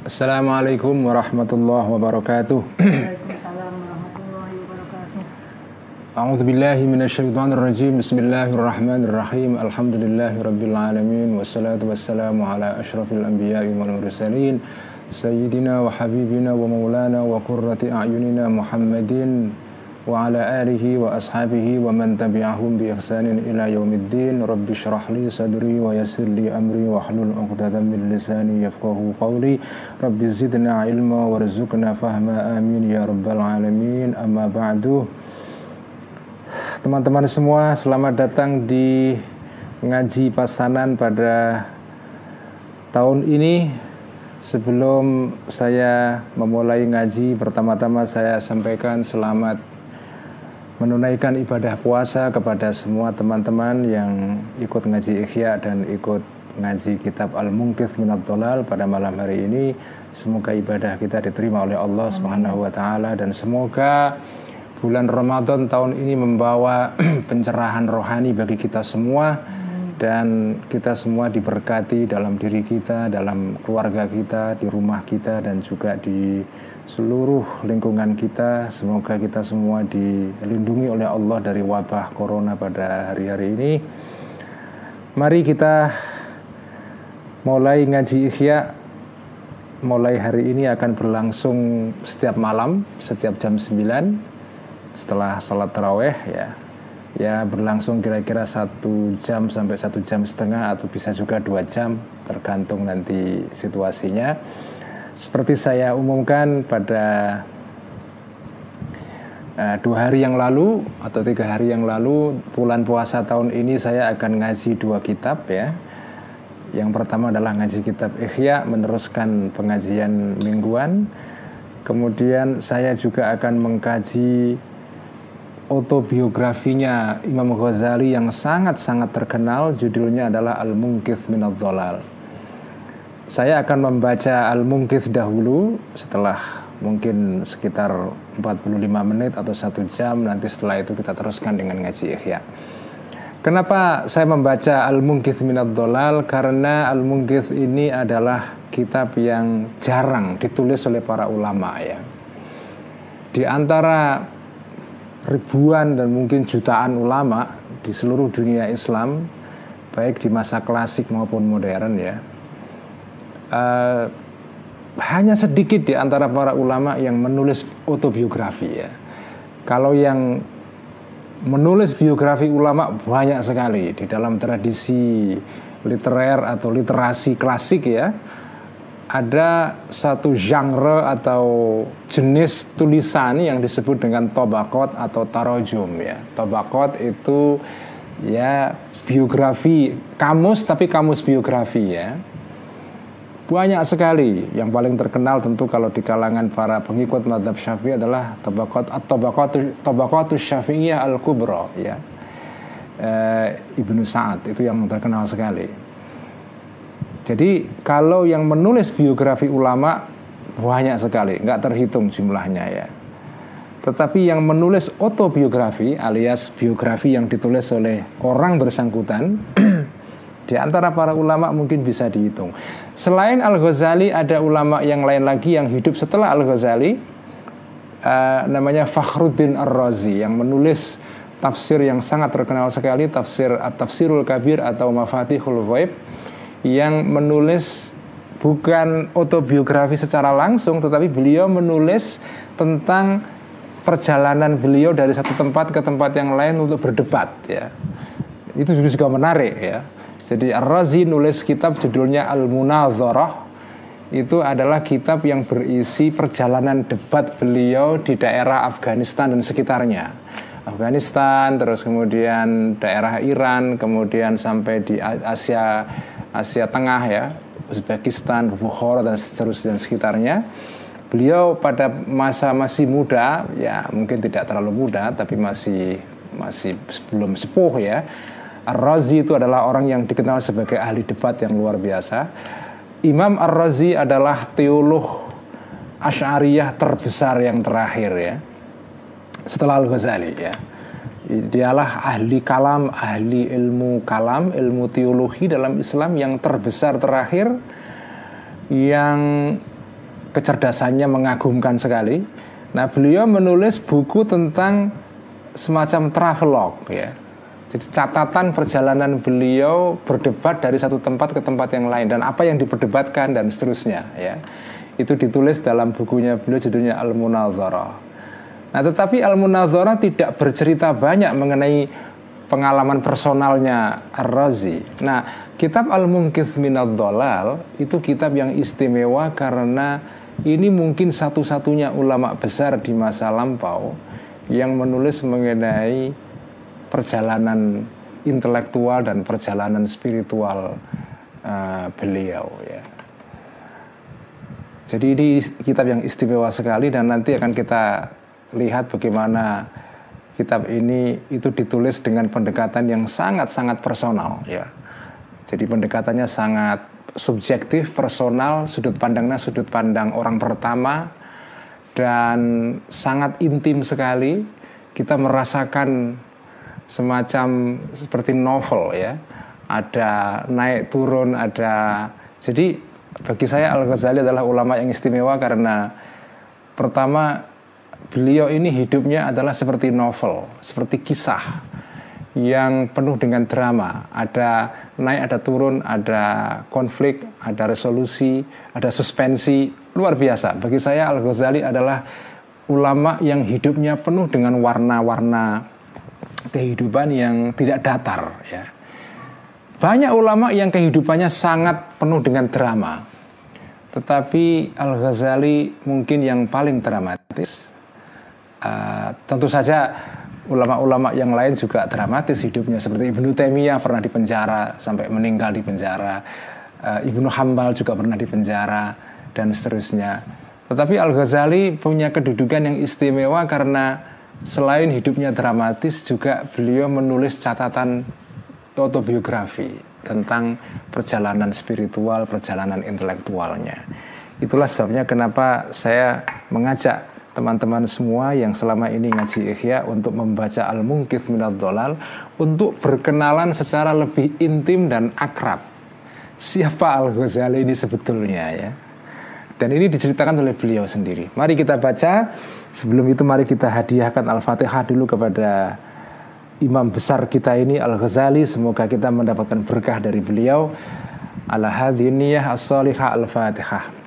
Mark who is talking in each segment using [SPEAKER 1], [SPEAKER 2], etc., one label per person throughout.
[SPEAKER 1] Assalamualaikum warahmatullahi wabarakatuh.
[SPEAKER 2] أعوذ
[SPEAKER 1] بالله من الشيطان الرجيم بسم الله الرحمن الرحيم الحمد لله رب العالمين والصلاة والسلام على أشرف الأنبياء والمرسلين سيدنا وحبيبنا ومولانا وقرة أعيننا محمدين wa man tabi'ahum bi ihsanin ila yaumiddin. Rabbi shrah li sadri wa yassir li amri wa hlul 'uqdatam min lisani yafqahu qawli. Rabbi zidna ilma warzuqna fahma amin ya rabbal alamin. Amma ba'du. Teman-teman semua, selamat datang di ngaji pasanan pada tahun ini. Sebelum saya memulai ngaji, pertama-tama saya sampaikan selamat menunaikan ibadah puasa kepada semua teman-teman yang ikut ngaji ikhya dan ikut ngaji kitab Al-Munkith Minat Dolal pada malam hari ini. Semoga ibadah kita diterima oleh Allah Subhanahu wa taala dan semoga bulan Ramadan tahun ini membawa pencerahan rohani bagi kita semua dan kita semua diberkati dalam diri kita, dalam keluarga kita, di rumah kita dan juga di seluruh lingkungan kita. Semoga kita semua dilindungi oleh Allah dari wabah corona pada hari-hari ini. Mari kita mulai ngaji Ikhya. Mulai hari ini akan berlangsung setiap malam, setiap jam 9 setelah sholat taraweh ya ya berlangsung kira-kira satu jam sampai satu jam setengah atau bisa juga dua jam tergantung nanti situasinya seperti saya umumkan pada uh, dua hari yang lalu atau tiga hari yang lalu bulan puasa tahun ini saya akan ngaji dua kitab ya yang pertama adalah ngaji kitab Ikhya meneruskan pengajian mingguan kemudian saya juga akan mengkaji autobiografinya Imam Ghazali yang sangat-sangat terkenal judulnya adalah Al-Munkith Minad Dhalal. Saya akan membaca Al-Munkith dahulu setelah mungkin sekitar 45 menit atau satu jam nanti setelah itu kita teruskan dengan ngaji Ihya. Kenapa saya membaca Al-Munkith Minad Dhalal? Karena Al-Munkith ini adalah kitab yang jarang ditulis oleh para ulama ya. Di antara ribuan dan mungkin jutaan ulama di seluruh dunia Islam baik di masa klasik maupun modern ya uh, hanya sedikit di antara para ulama yang menulis autobiografi ya kalau yang menulis biografi ulama banyak sekali di dalam tradisi literer atau literasi klasik ya ada satu genre atau jenis tulisan yang disebut dengan tobakot atau tarojum ya. Tobakot itu ya biografi kamus tapi kamus biografi ya. Banyak sekali yang paling terkenal tentu kalau di kalangan para pengikut madhab syafi'i adalah tobakot atau tobakot syafi'iyah al-kubra ya. E, Ibnu Sa'ad itu yang terkenal sekali. Jadi kalau yang menulis biografi ulama banyak sekali, nggak terhitung jumlahnya ya. Tetapi yang menulis autobiografi alias biografi yang ditulis oleh orang bersangkutan di antara para ulama mungkin bisa dihitung. Selain Al Ghazali ada ulama yang lain lagi yang hidup setelah Al Ghazali uh, namanya Fakhruddin Ar-Razi yang menulis tafsir yang sangat terkenal sekali tafsir At-Tafsirul Kabir atau Mafatihul Ghaib yang menulis bukan autobiografi secara langsung tetapi beliau menulis tentang perjalanan beliau dari satu tempat ke tempat yang lain untuk berdebat ya. Itu juga menarik ya. Jadi Ar-Razi nulis kitab judulnya Al-Munadharah itu adalah kitab yang berisi perjalanan debat beliau di daerah Afghanistan dan sekitarnya. Afghanistan, terus kemudian daerah Iran, kemudian sampai di Asia Asia Tengah ya, Uzbekistan, Bukhara dan seterusnya dan sekitarnya. Beliau pada masa masih muda, ya mungkin tidak terlalu muda, tapi masih masih belum sepuh ya. Ar-Razi itu adalah orang yang dikenal sebagai ahli debat yang luar biasa. Imam Ar-Razi adalah teolog Asy'ariyah terbesar yang terakhir ya. Setelah Al-Ghazali ya dialah ahli kalam, ahli ilmu kalam, ilmu teologi dalam Islam yang terbesar terakhir yang kecerdasannya mengagumkan sekali. Nah, beliau menulis buku tentang semacam travelog ya. Jadi catatan perjalanan beliau berdebat dari satu tempat ke tempat yang lain dan apa yang diperdebatkan dan seterusnya ya. Itu ditulis dalam bukunya beliau judulnya Al-Munazarah. Nah, tetapi Al-Munazarah tidak bercerita banyak mengenai pengalaman personalnya Ar-Razi. Nah, kitab Al-Munkith Minad Dolal itu kitab yang istimewa karena ini mungkin satu-satunya ulama besar di masa lampau yang menulis mengenai perjalanan intelektual dan perjalanan spiritual uh, beliau ya. Jadi ini kitab yang istimewa sekali dan nanti akan kita lihat bagaimana kitab ini itu ditulis dengan pendekatan yang sangat-sangat personal ya. Jadi pendekatannya sangat subjektif, personal, sudut pandangnya sudut pandang orang pertama dan sangat intim sekali. Kita merasakan semacam seperti novel ya. Ada naik turun, ada jadi bagi saya Al Ghazali adalah ulama yang istimewa karena pertama beliau ini hidupnya adalah seperti novel, seperti kisah yang penuh dengan drama. Ada naik, ada turun, ada konflik, ada resolusi, ada suspensi. Luar biasa. Bagi saya Al Ghazali adalah ulama yang hidupnya penuh dengan warna-warna kehidupan yang tidak datar ya. Banyak ulama yang kehidupannya sangat penuh dengan drama. Tetapi Al-Ghazali mungkin yang paling dramatis. Uh, tentu saja ulama-ulama yang lain juga dramatis hidupnya seperti Ibnu Taimiyah pernah dipenjara sampai meninggal di penjara. Uh, Ibnu Hambal juga pernah dipenjara dan seterusnya. Tetapi Al-Ghazali punya kedudukan yang istimewa karena Selain hidupnya dramatis juga beliau menulis catatan autobiografi tentang perjalanan spiritual, perjalanan intelektualnya. Itulah sebabnya kenapa saya mengajak teman-teman semua yang selama ini ngaji Ihya untuk membaca Al-Munkith Minad Dolal untuk berkenalan secara lebih intim dan akrab. Siapa Al-Ghazali ini sebetulnya ya. Dan ini diceritakan oleh beliau sendiri. Mari kita baca Sebelum itu mari kita hadiahkan Al-Fatihah dulu kepada imam besar kita ini Al-Ghazali. Semoga kita mendapatkan berkah dari beliau. Ala hadhiniyah as-salihah Al-Fatihah.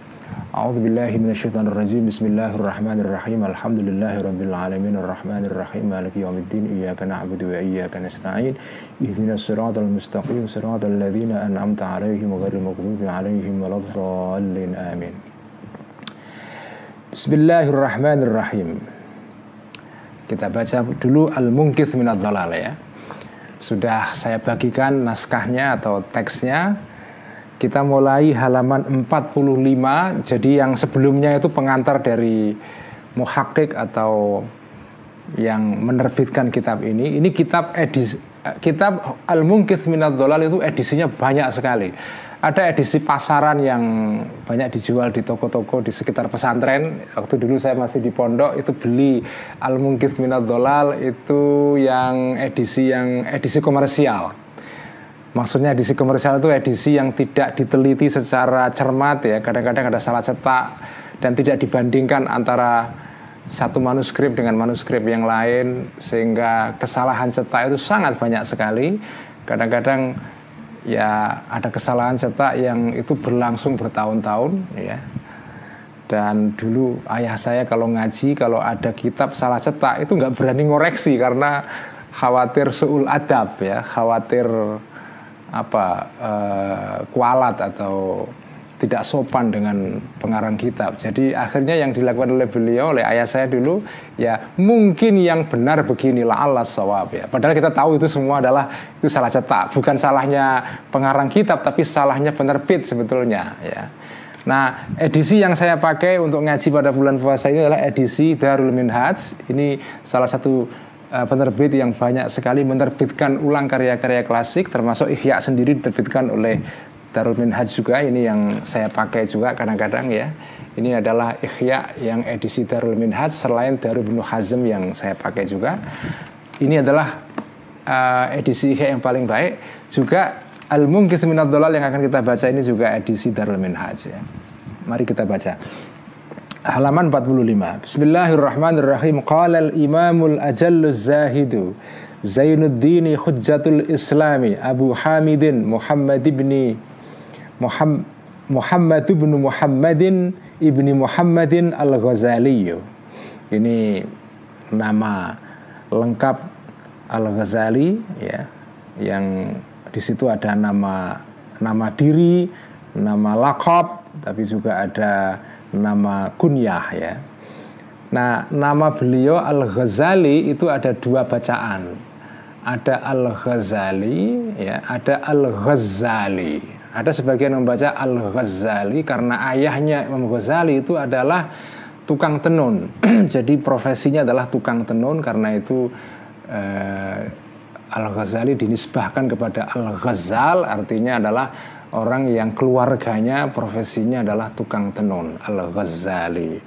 [SPEAKER 1] أعوذ بالله من الشيطان الرجيم بسم الله الرحمن الرحيم الحمد لله رب العالمين الرحمن الرحيم مالك يوم الدين إياك نعبد وإياك نستعين اهدنا الصراط المستقيم صراط الذين أنعمت عليهم غير المغضوب عليهم ولا الضالين آمين Bismillahirrahmanirrahim. Kita baca dulu Al-Munkith Minad Dalal ya. Sudah saya bagikan naskahnya atau teksnya. Kita mulai halaman 45. Jadi yang sebelumnya itu pengantar dari muhakkik atau yang menerbitkan kitab ini. Ini kitab edisi kitab Al-Munkith Minad Dalal itu edisinya banyak sekali ada edisi pasaran yang banyak dijual di toko-toko di sekitar pesantren. Waktu dulu saya masih di pondok itu beli Al Mungkith Minad Dolal itu yang edisi yang edisi komersial. Maksudnya edisi komersial itu edisi yang tidak diteliti secara cermat ya. Kadang-kadang ada salah cetak dan tidak dibandingkan antara satu manuskrip dengan manuskrip yang lain sehingga kesalahan cetak itu sangat banyak sekali. Kadang-kadang ya ada kesalahan cetak yang itu berlangsung bertahun-tahun ya. Dan dulu ayah saya kalau ngaji kalau ada kitab salah cetak itu nggak berani ngoreksi karena khawatir suul adab ya. Khawatir apa uh, kualat atau tidak sopan dengan pengarang kitab. Jadi akhirnya yang dilakukan oleh beliau, oleh ayah saya dulu, ya mungkin yang benar beginilah Allah sawab ya. Padahal kita tahu itu semua adalah itu salah cetak, bukan salahnya pengarang kitab, tapi salahnya penerbit sebetulnya ya. Nah, edisi yang saya pakai untuk ngaji pada bulan puasa ini adalah edisi Darul Minhaj. Ini salah satu uh, penerbit yang banyak sekali menerbitkan ulang karya-karya klasik termasuk Ihya sendiri diterbitkan oleh Darul Minhaj juga ini yang saya pakai juga kadang-kadang ya. Ini adalah Ikhya yang edisi Darul Minhaj selain Darul Ibnu Hazm yang saya pakai juga. Ini adalah uh, edisi Ikhya yang paling baik. Juga Al-Mungkith Minad Dolal yang akan kita baca ini juga edisi Darul Minhaj ya. Mari kita baca. halaman 45. Bismillahirrahmanirrahim. Qala al-Imamul Ajallu Zahidu Zainuddin Hujjatul Islami Abu Hamidin Muhammad ibni Muhammad Muhammad ibn Muhammadin ibni Muhammadin Al-Ghazali. Ini nama lengkap Al-Ghazali ya yang di situ ada nama nama diri, nama lakop, tapi juga ada nama kunyah ya. Nah, nama beliau Al-Ghazali itu ada dua bacaan. Ada Al-Ghazali, ya, ada Al-Ghazali. Ada sebagian membaca Al-Ghazali karena ayahnya Imam Ghazali itu adalah tukang tenun. Jadi profesinya adalah tukang tenun karena itu eh, Al-Ghazali dinisbahkan kepada Al-Ghazal artinya adalah orang yang keluarganya profesinya adalah tukang tenun Al-Ghazali.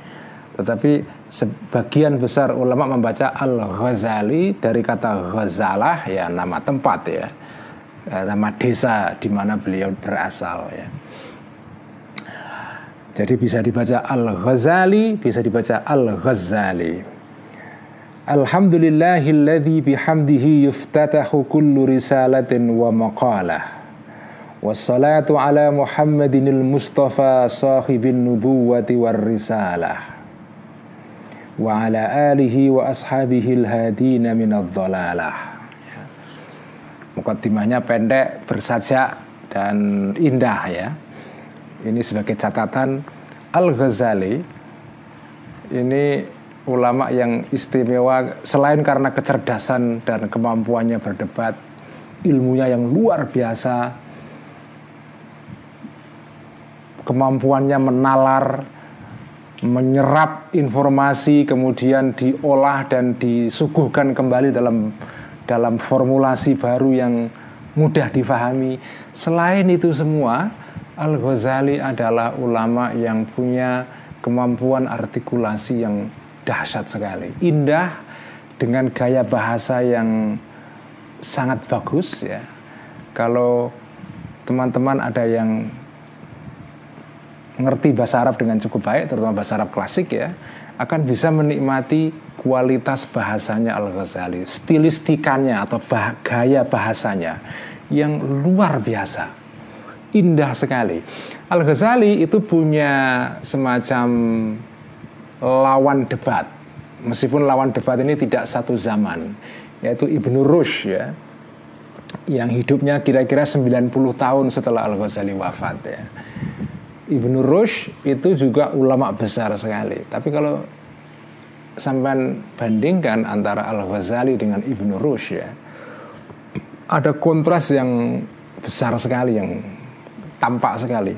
[SPEAKER 1] Tetapi sebagian besar ulama membaca Al-Ghazali dari kata Ghazalah ya nama tempat ya. Eh, nama desa di mana beliau berasal ya. Jadi bisa dibaca Al-Ghazali, bisa dibaca Al-Ghazali. Alhamdulillahilladzi bihamdihi yuftatahu kullu risalatin wa maqalah. Wassalatu ala Muhammadinil Mustafa sahibin nubuwati war risalah Wa ala alihi wa ashabihil hadina minadh dhalalah Mukaddimahnya pendek, bersajak dan indah ya. Ini sebagai catatan Al-Ghazali Ini ulama yang istimewa Selain karena kecerdasan dan kemampuannya berdebat Ilmunya yang luar biasa kemampuannya menalar, menyerap informasi, kemudian diolah dan disuguhkan kembali dalam dalam formulasi baru yang mudah difahami. Selain itu semua, Al Ghazali adalah ulama yang punya kemampuan artikulasi yang dahsyat sekali, indah dengan gaya bahasa yang sangat bagus ya. Kalau teman-teman ada yang ngerti bahasa Arab dengan cukup baik, terutama bahasa Arab klasik ya, akan bisa menikmati kualitas bahasanya Al-Ghazali, stilistikannya atau bah gaya bahasanya yang luar biasa, indah sekali. Al-Ghazali itu punya semacam lawan debat, meskipun lawan debat ini tidak satu zaman, yaitu Ibnu Rushd ya, yang hidupnya kira-kira 90 tahun setelah Al-Ghazali wafat ya Ibnu Rushd itu juga ulama besar sekali. Tapi kalau sampai bandingkan antara Al Ghazali dengan Ibnu Rushd ya, ada kontras yang besar sekali yang tampak sekali.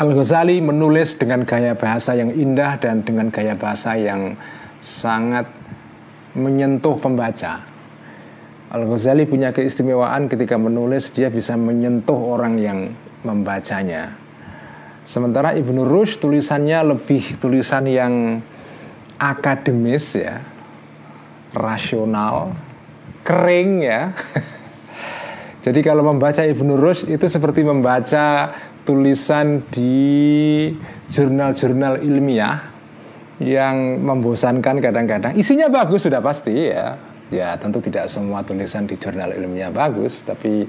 [SPEAKER 1] Al Ghazali menulis dengan gaya bahasa yang indah dan dengan gaya bahasa yang sangat menyentuh pembaca. Al Ghazali punya keistimewaan ketika menulis dia bisa menyentuh orang yang membacanya Sementara Ibnu Rushd tulisannya lebih tulisan yang akademis ya, rasional, kering ya. Jadi kalau membaca Ibnu Rushd itu seperti membaca tulisan di jurnal-jurnal ilmiah yang membosankan kadang-kadang. Isinya bagus sudah pasti ya. Ya tentu tidak semua tulisan di jurnal ilmiah bagus, tapi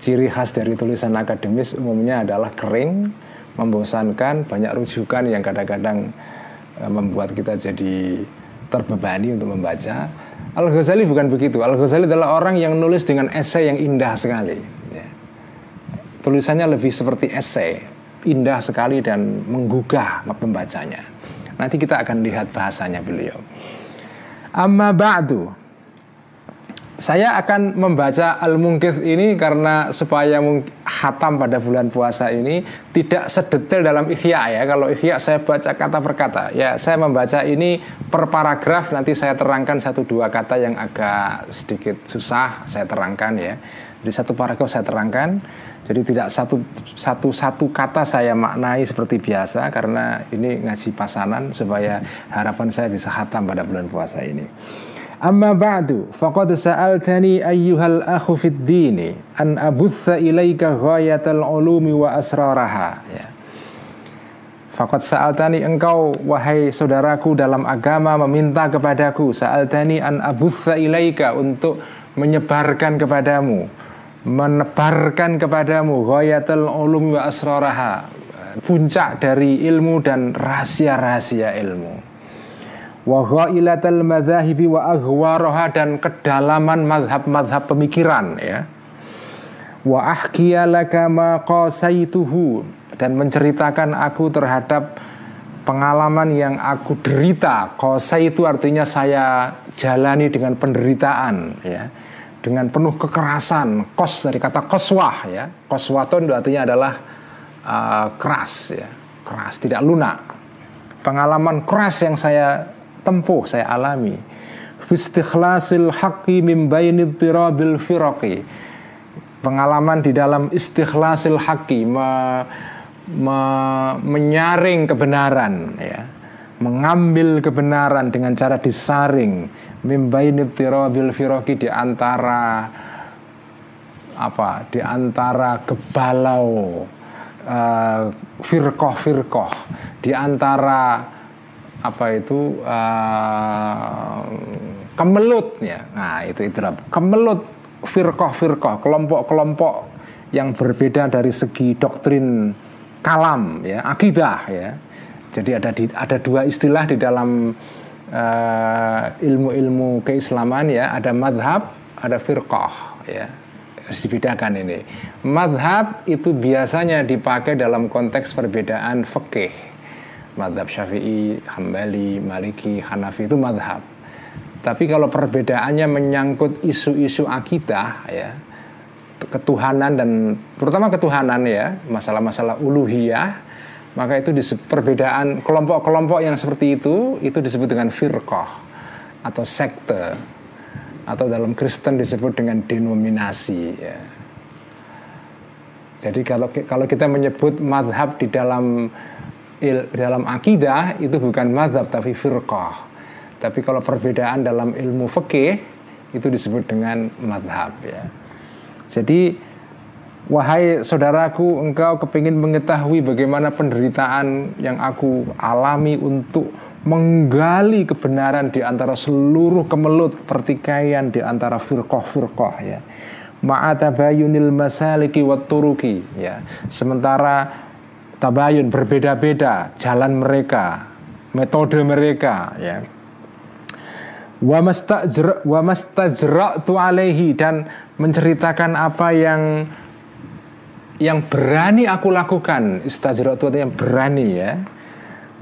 [SPEAKER 1] ciri khas dari tulisan akademis umumnya adalah kering, membosankan, banyak rujukan yang kadang-kadang eh, membuat kita jadi terbebani untuk membaca. Al Ghazali bukan begitu. Al Ghazali adalah orang yang nulis dengan esai yang indah sekali. Ya. Tulisannya lebih seperti esai, indah sekali dan menggugah pembacanya. Nanti kita akan lihat bahasanya beliau. Amma ba'du saya akan membaca Al-Mungkith ini karena supaya hatam pada bulan puasa ini tidak sedetail dalam Ihya ya. Kalau Ihya saya baca kata per kata. Ya, saya membaca ini per paragraf nanti saya terangkan satu dua kata yang agak sedikit susah saya terangkan ya. Di satu paragraf saya terangkan. Jadi tidak satu satu satu kata saya maknai seperti biasa karena ini ngaji pasanan supaya harapan saya bisa hatam pada bulan puasa ini. Amma ba'du faqad sa'altani ayyuhal akhu fid dini an abutha ilaika ghayatal ulumi wa asraraha ya. Fakat sa'altani engkau wahai saudaraku dalam agama meminta kepadaku sa'altani an abutha ilaika untuk menyebarkan kepadamu menebarkan kepadamu ghayatul ulum wa asraraha puncak dari ilmu dan rahasia-rahasia ilmu wa ghailatal madzahibi wa aghwaraha dan kedalaman madhab-madhab pemikiran ya wa ahkiyalaka ma qasaituhu dan menceritakan aku terhadap pengalaman yang aku derita. Kosa itu artinya saya jalani dengan penderitaan, ya, dengan penuh kekerasan. Kos dari kata koswah, ya, koswaton artinya adalah uh, keras, ya, keras, tidak lunak. Pengalaman keras yang saya tempuh, saya alami. Fistikhlasil haqqi min bainid tirabil firaqi. Pengalaman di dalam istikhlasil haqqi, me menyaring kebenaran ya mengambil kebenaran dengan cara disaring mimbainit tirabil firoki di antara apa di antara kebalau uh, firkoh firkoh di antara apa itu uh, kemelut ya. Nah itu itu kemelut firkoh firkoh kelompok kelompok yang berbeda dari segi doktrin kalam ya akidah ya. Jadi ada di, ada dua istilah di dalam uh, ilmu-ilmu keislaman ya. Ada madhab ada firqah ya. Harus dibedakan ini. Madhab itu biasanya dipakai dalam konteks perbedaan fikih madhab syafi'i hambali maliki hanafi itu madhab tapi kalau perbedaannya menyangkut isu-isu akidah ya ketuhanan dan terutama ketuhanan ya masalah-masalah uluhiyah maka itu perbedaan kelompok-kelompok yang seperti itu itu disebut dengan firqah atau sekte atau dalam Kristen disebut dengan denominasi ya. Jadi kalau kalau kita menyebut madhab di dalam il, dalam akidah itu bukan madhab tapi firqah. Tapi kalau perbedaan dalam ilmu fikih itu disebut dengan madhab ya. Jadi wahai saudaraku engkau kepingin mengetahui bagaimana penderitaan yang aku alami untuk menggali kebenaran di antara seluruh kemelut pertikaian di antara firqah-firqah ya. Ma'atabayunil masaliki wat turuki ya. Sementara tabayun berbeda-beda jalan mereka, metode mereka ya. Wa mastajra'tu alaihi dan menceritakan apa yang yang berani aku lakukan. Istajra'tu yang berani ya.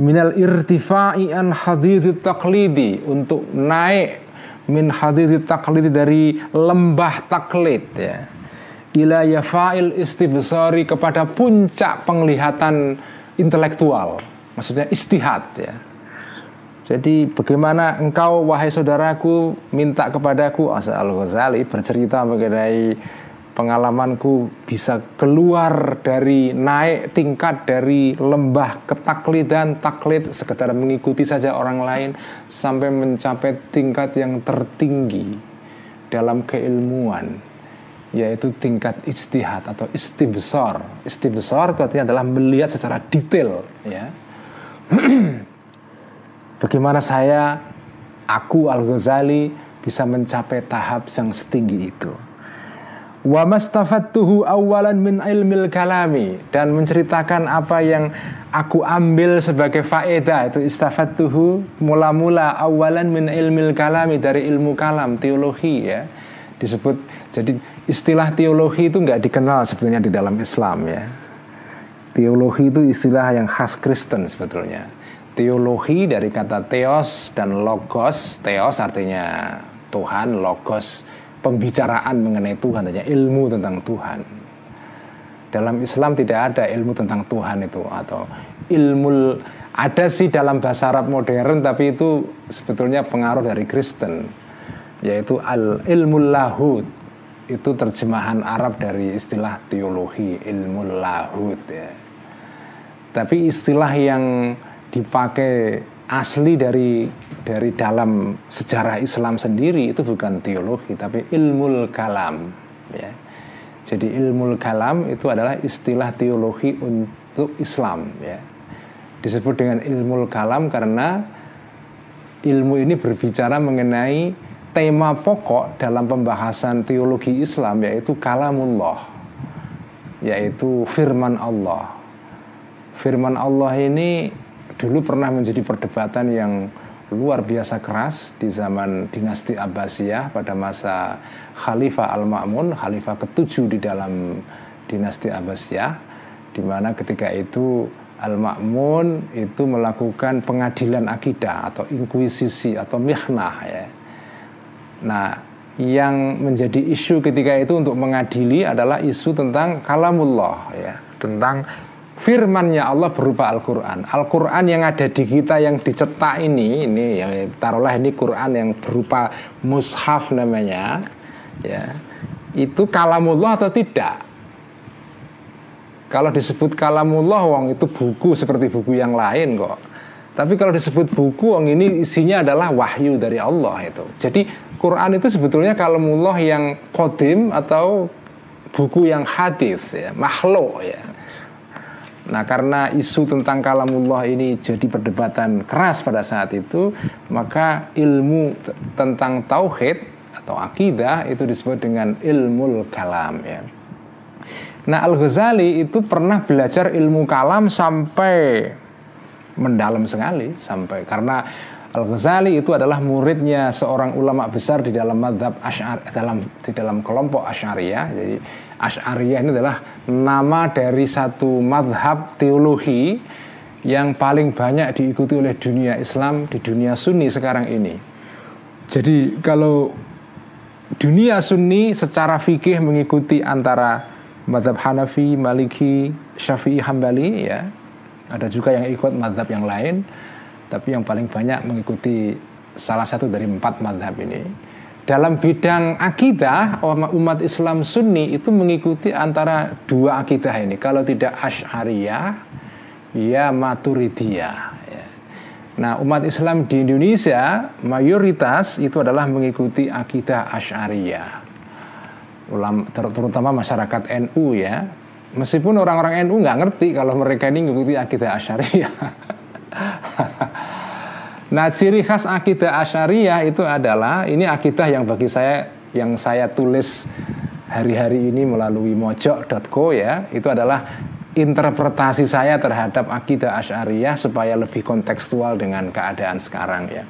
[SPEAKER 1] Minal irtifa'i an hadithit taklidi untuk naik min hadithit taklidi dari lembah taklid ya ila yafa'il istibsari kepada puncak penglihatan intelektual. Maksudnya istihad ya. Jadi bagaimana engkau wahai saudaraku minta kepadaku Asa Al-Ghazali bercerita mengenai pengalamanku bisa keluar dari naik tingkat dari lembah ketaklidan taklid sekedar mengikuti saja orang lain sampai mencapai tingkat yang tertinggi dalam keilmuan yaitu tingkat istihad atau istibsar. Istibsar itu artinya adalah melihat secara detail. Ya. Bagaimana saya, aku Al-Ghazali bisa mencapai tahap yang setinggi itu. Wa mastafattuhu awalan min ilmil kalami. Dan menceritakan apa yang aku ambil sebagai faedah itu istafattuhu mula-mula awalan min ilmil kalami dari ilmu kalam teologi ya. Disebut jadi istilah teologi itu nggak dikenal sebetulnya di dalam Islam ya teologi itu istilah yang khas Kristen sebetulnya teologi dari kata theos dan logos. Theos artinya Tuhan, logos pembicaraan mengenai Tuhan, artinya ilmu tentang Tuhan. Dalam Islam tidak ada ilmu tentang Tuhan itu atau ilmu ada sih dalam bahasa Arab modern tapi itu sebetulnya pengaruh dari Kristen yaitu al ilmu lahud itu terjemahan Arab dari istilah teologi ilmu lahud ya. Tapi istilah yang dipakai asli dari dari dalam sejarah Islam sendiri itu bukan teologi tapi ilmu kalam ya. Jadi ilmu kalam itu adalah istilah teologi untuk Islam ya. disebut dengan ilmu kalam karena ilmu ini berbicara mengenai tema pokok dalam pembahasan teologi Islam yaitu kalamullah yaitu firman Allah. Firman Allah ini dulu pernah menjadi perdebatan yang luar biasa keras di zaman dinasti Abbasiyah pada masa Khalifah Al-Ma'mun, Khalifah ketujuh di dalam dinasti Abbasiyah, di mana ketika itu Al-Ma'mun itu melakukan pengadilan akidah atau inkuisisi atau mihnah ya. Nah, yang menjadi isu ketika itu untuk mengadili adalah isu tentang kalamullah ya, tentang firmannya Allah berupa Al-Quran. Al-Quran yang ada di kita yang dicetak ini, ini ya taruhlah ini Quran yang berupa mushaf namanya, ya itu kalamullah atau tidak? Kalau disebut kalamullah, wong itu buku seperti buku yang lain kok. Tapi kalau disebut buku, wong ini isinya adalah wahyu dari Allah itu. Jadi Quran itu sebetulnya kalamullah yang kodim atau buku yang hadis ya, makhluk ya. Nah karena isu tentang kalamullah ini jadi perdebatan keras pada saat itu Maka ilmu tentang tauhid atau akidah itu disebut dengan ilmu kalam ya Nah Al-Ghazali itu pernah belajar ilmu kalam sampai mendalam sekali Sampai karena Al-Ghazali itu adalah muridnya seorang ulama besar di dalam madhab Ash'ar, dalam di dalam kelompok Asy'ariyah. Jadi Asy'ariyah ini adalah nama dari satu madhab teologi yang paling banyak diikuti oleh dunia Islam di dunia Sunni sekarang ini. Jadi kalau dunia Sunni secara fikih mengikuti antara madhab Hanafi, Maliki, Syafi'i, Hambali ya. Ada juga yang ikut madhab yang lain tapi yang paling banyak mengikuti salah satu dari empat madhab ini. Dalam bidang akidah, umat Islam Sunni itu mengikuti antara dua akidah ini. Kalau tidak Ash'ariyah, ya Maturidiyah. Ya. Nah, umat Islam di Indonesia mayoritas itu adalah mengikuti akidah Ash'ariyah. Terutama masyarakat NU ya. Meskipun orang-orang NU nggak ngerti kalau mereka ini mengikuti akidah Asyariyah. nah ciri khas akidah asyariah itu adalah ini akidah yang bagi saya yang saya tulis hari-hari ini melalui mojok.co ya itu adalah interpretasi saya terhadap akidah asyariah supaya lebih kontekstual dengan keadaan sekarang ya.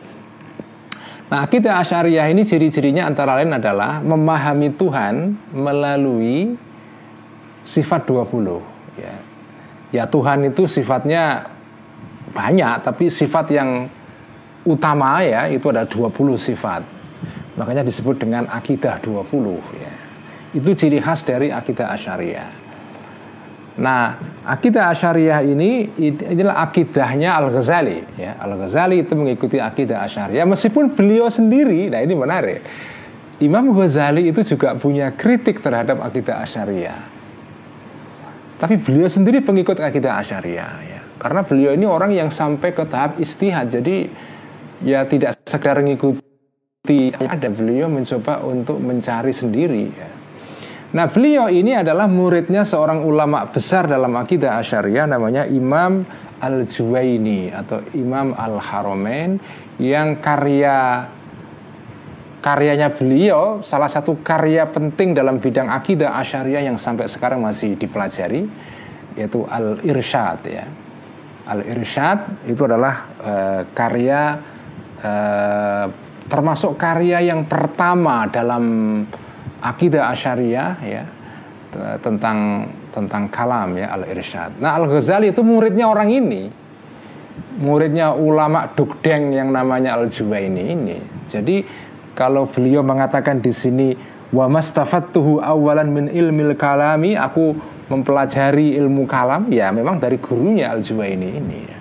[SPEAKER 1] Nah, akidah asyariah ini ciri-cirinya antara lain adalah memahami Tuhan melalui sifat 20 ya. Ya Tuhan itu sifatnya banyak tapi sifat yang utama ya itu ada 20 sifat. Makanya disebut dengan akidah 20 ya. Itu ciri khas dari akidah asyariah nah akidah asyariah ini inilah akidahnya Al Ghazali ya. Al Ghazali itu mengikuti akidah asyariah meskipun beliau sendiri nah ini menarik. Imam Ghazali itu juga punya kritik terhadap akidah asyariah tapi beliau sendiri pengikut akidah asyariah ya karena beliau ini orang yang sampai ke tahap istihad. Jadi ya tidak sekedar mengikuti ada beliau mencoba untuk mencari sendiri ya. Nah beliau ini adalah muridnya seorang ulama besar dalam akidah asyariah namanya Imam Al-Juwaini atau Imam Al-Haramain yang karya karyanya beliau salah satu karya penting dalam bidang akidah asyariah yang sampai sekarang masih dipelajari yaitu Al-Irsyad ya. Al-Irsyad itu adalah uh, karya uh, termasuk karya yang pertama dalam akidah asyariah ya tentang tentang kalam ya Al-Irsyad. Nah, Al-Ghazali itu muridnya orang ini. Muridnya ulama Dukdeng yang namanya Al-Juwaini ini. Jadi kalau beliau mengatakan di sini wa mastafattuhu awalan min ilmil kalami aku mempelajari ilmu kalam ya memang dari gurunya Al-Juwaini ini ya.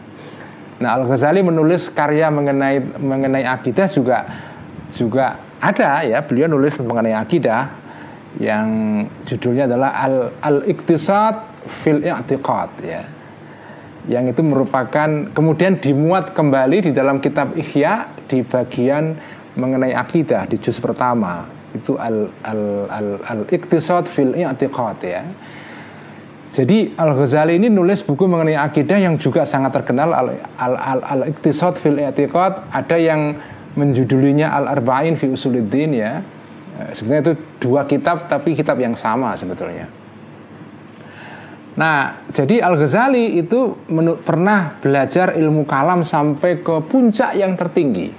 [SPEAKER 1] Nah Al-Ghazali menulis karya mengenai mengenai akidah juga juga ada ya beliau nulis mengenai akidah yang judulnya adalah al al iktisad fil i'tiqad ya yang itu merupakan kemudian dimuat kembali di dalam kitab Ihya di bagian mengenai akidah di juz pertama itu al al al, al iktisad fil i'tiqad ya Jadi Al Ghazali ini nulis buku mengenai akidah yang juga sangat terkenal al al al, al iktisad fil i'tiqad ada yang menjudulinya Al Arba'in fi Usuluddin ya. Eh, Sebenarnya itu dua kitab tapi kitab yang sama sebetulnya. Nah, jadi Al Ghazali itu pernah belajar ilmu kalam sampai ke puncak yang tertinggi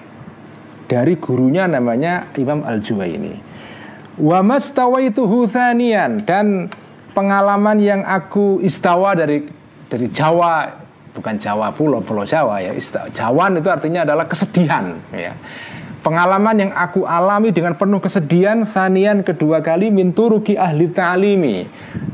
[SPEAKER 1] dari gurunya namanya Imam Al Juwaini. Wa mastawaituhu thaniyan. Dan pengalaman yang aku istawa dari dari Jawa bukan Jawa pulau pulau Jawa ya Jawa itu artinya adalah kesedihan ya. Pengalaman yang aku alami dengan penuh kesedihan sanian kedua kali minturuki ahli ta'limi.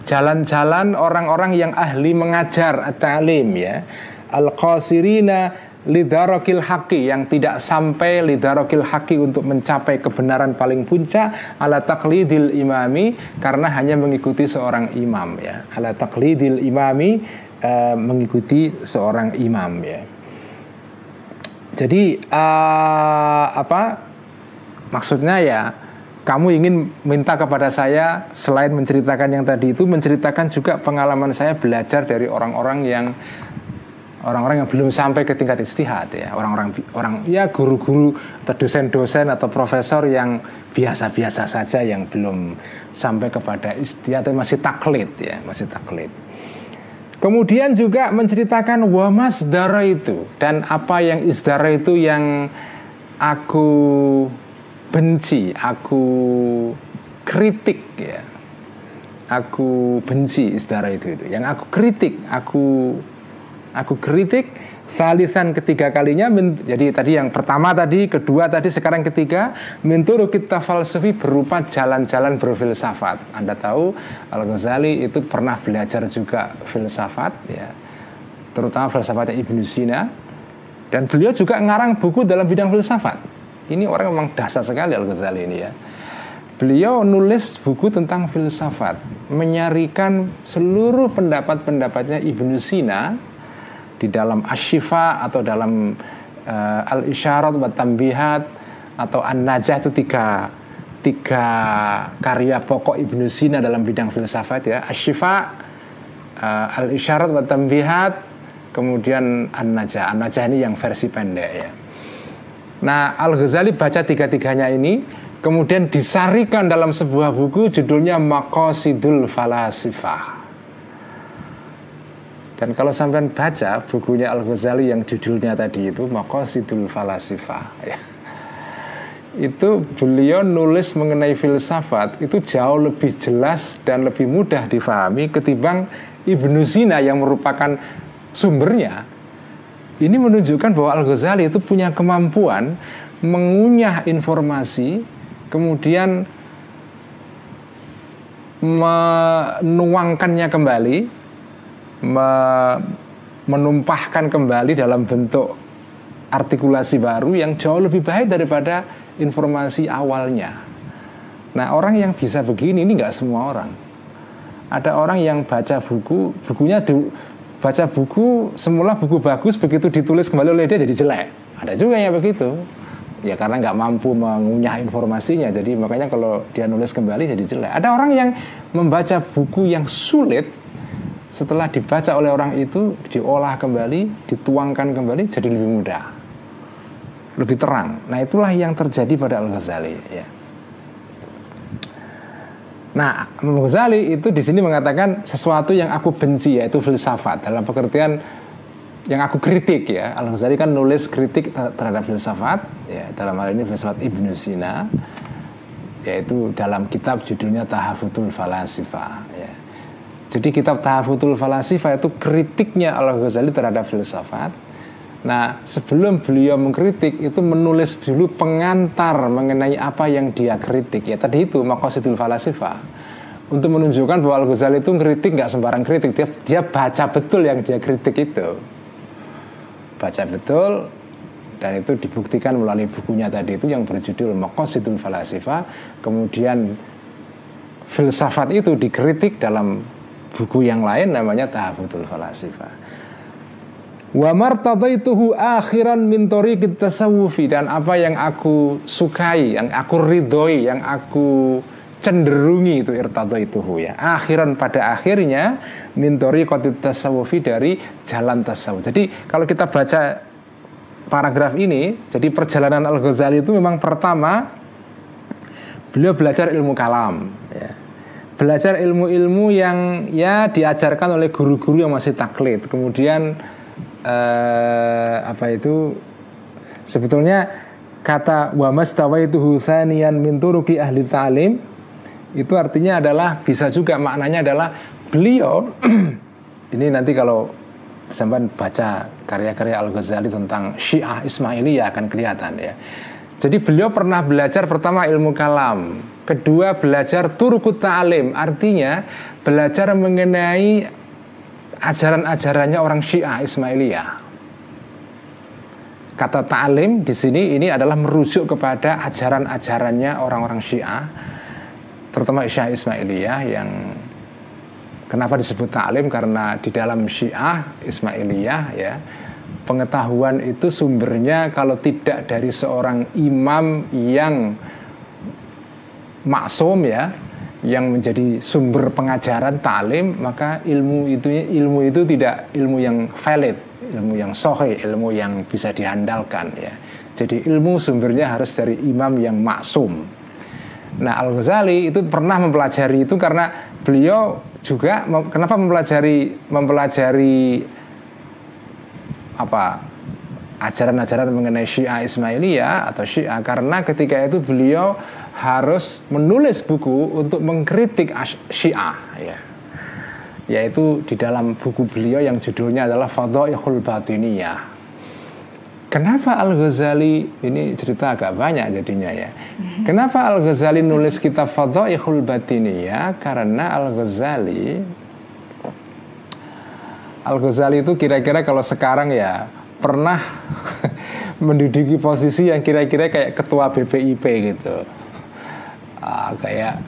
[SPEAKER 1] Jalan-jalan orang-orang yang ahli mengajar ta'lim ya. Al-qasirina lidarokil haki yang tidak sampai lidarokil haki untuk mencapai kebenaran paling puncak ala taklidil imami karena hanya mengikuti seorang imam ya. Ala taklidil imami uh, mengikuti seorang imam ya. Jadi uh, apa? Maksudnya ya kamu ingin minta kepada saya selain menceritakan yang tadi itu menceritakan juga pengalaman saya belajar dari orang-orang yang orang-orang yang belum sampai ke tingkat istihad ya. Orang-orang orang ya guru-guru atau dosen-dosen atau profesor yang biasa-biasa saja yang belum sampai kepada istihad masih taklid ya masih taklid. Kemudian juga menceritakan wamas dara itu dan apa yang isdara itu yang aku benci aku kritik ya. Aku benci isdara itu itu. Yang aku kritik aku aku kritik Salisan ketiga kalinya Jadi tadi yang pertama tadi Kedua tadi sekarang ketiga Minturu kita falsafi berupa jalan-jalan berfilsafat. Anda tahu Al-Ghazali itu pernah belajar juga filsafat ya Terutama filsafatnya Ibnu Sina. Dan beliau juga ngarang buku dalam bidang filsafat. Ini orang memang dasar sekali Al-Ghazali ini ya. Beliau nulis buku tentang filsafat Menyarikan seluruh pendapat-pendapatnya Ibnu Sina di dalam asyifa atau dalam uh, al-isyarat wa tambihat atau an-najah itu tiga tiga karya pokok Ibnu Sina dalam bidang filsafat ya. Asyifa uh, al-isyarat wa tambihat kemudian an-najah. An-najah ini yang versi pendek ya. Nah Al-Ghazali baca tiga-tiganya ini kemudian disarikan dalam sebuah buku judulnya Maqasidul Falasifah dan kalau sampean baca bukunya Al Ghazali yang judulnya tadi itu Maqasidul Falasifah ya. Itu beliau nulis mengenai filsafat itu jauh lebih jelas dan lebih mudah difahami ketimbang Ibnu Sina yang merupakan sumbernya. Ini menunjukkan bahwa Al Ghazali itu punya kemampuan mengunyah informasi kemudian menuangkannya kembali menumpahkan kembali dalam bentuk artikulasi baru yang jauh lebih baik daripada informasi awalnya. Nah orang yang bisa begini ini nggak semua orang. Ada orang yang baca buku, bukunya di, baca buku semula buku bagus begitu ditulis kembali oleh dia jadi jelek. Ada juga yang begitu. Ya karena nggak mampu mengunyah informasinya, jadi makanya kalau dia nulis kembali jadi jelek. Ada orang yang membaca buku yang sulit setelah dibaca oleh orang itu diolah kembali, dituangkan kembali jadi lebih mudah. Lebih terang. Nah, itulah yang terjadi pada Al-Ghazali ya. Nah, Al-Ghazali itu di sini mengatakan sesuatu yang aku benci yaitu filsafat dalam pengertian yang aku kritik ya. Al-Ghazali kan nulis kritik terhadap filsafat ya dalam hal ini filsafat Ibnu Sina yaitu dalam kitab judulnya Tahafutul Falasifah. Jadi kitab Tahafutul Falasifah itu kritiknya Al-Ghazali terhadap filsafat. Nah, sebelum beliau mengkritik itu menulis dulu pengantar mengenai apa yang dia kritik. Ya tadi itu Maqasidul Falasifah. Untuk menunjukkan bahwa Al-Ghazali itu kritik nggak sembarang kritik, dia, dia baca betul yang dia kritik itu. Baca betul dan itu dibuktikan melalui bukunya tadi itu yang berjudul Maqasidul Falasifah. Kemudian filsafat itu dikritik dalam buku yang lain namanya Tahafutul Falasifah. Wa martadaituhu akhiran min tariqit tasawufi dan apa yang aku sukai, yang aku ridhoi, yang aku cenderungi itu irtado itu ya. Akhiran pada akhirnya mintori kotit tasawufi dari jalan tasawuf. Jadi kalau kita baca paragraf ini, jadi perjalanan Al Ghazali itu memang pertama beliau belajar ilmu kalam. Belajar ilmu-ilmu yang ya diajarkan oleh guru-guru yang masih taklid. Kemudian eh, apa itu sebetulnya kata wa itu husanian min turuki ahli ta'lim itu artinya adalah bisa juga maknanya adalah beliau ini nanti kalau sampai baca karya-karya Al Ghazali tentang Syiah Ismailiyah akan kelihatan ya. Jadi beliau pernah belajar pertama ilmu kalam, kedua belajar turukut ta'alim, artinya belajar mengenai ajaran-ajarannya orang Syiah Ismailiyah. Kata ta'alim di sini ini adalah merujuk kepada ajaran-ajarannya orang-orang Syiah terutama Syiah Ismailiyah yang kenapa disebut taklim karena di dalam Syiah Ismailiyah ya pengetahuan itu sumbernya kalau tidak dari seorang imam yang maksum ya yang menjadi sumber pengajaran taklim maka ilmu itu ilmu itu tidak ilmu yang valid ilmu yang sohe ilmu yang bisa diandalkan ya. Jadi ilmu sumbernya harus dari imam yang maksum. Nah Al Ghazali itu pernah mempelajari itu karena beliau juga kenapa mempelajari mempelajari apa ajaran-ajaran mengenai Syiah Ismailiyah atau Syiah? Karena ketika itu beliau harus menulis buku untuk mengkritik Syiah ya yaitu di dalam buku beliau yang judulnya adalah Fadhaihul Batiniyah Kenapa Al Ghazali ini cerita agak banyak jadinya ya. Kenapa Al Ghazali nulis kitab Fadhaihul Batiniyah? Karena Al Ghazali Al Ghazali itu kira-kira kalau sekarang ya pernah menduduki posisi yang kira-kira kayak ketua BPIP gitu. Ah, kayak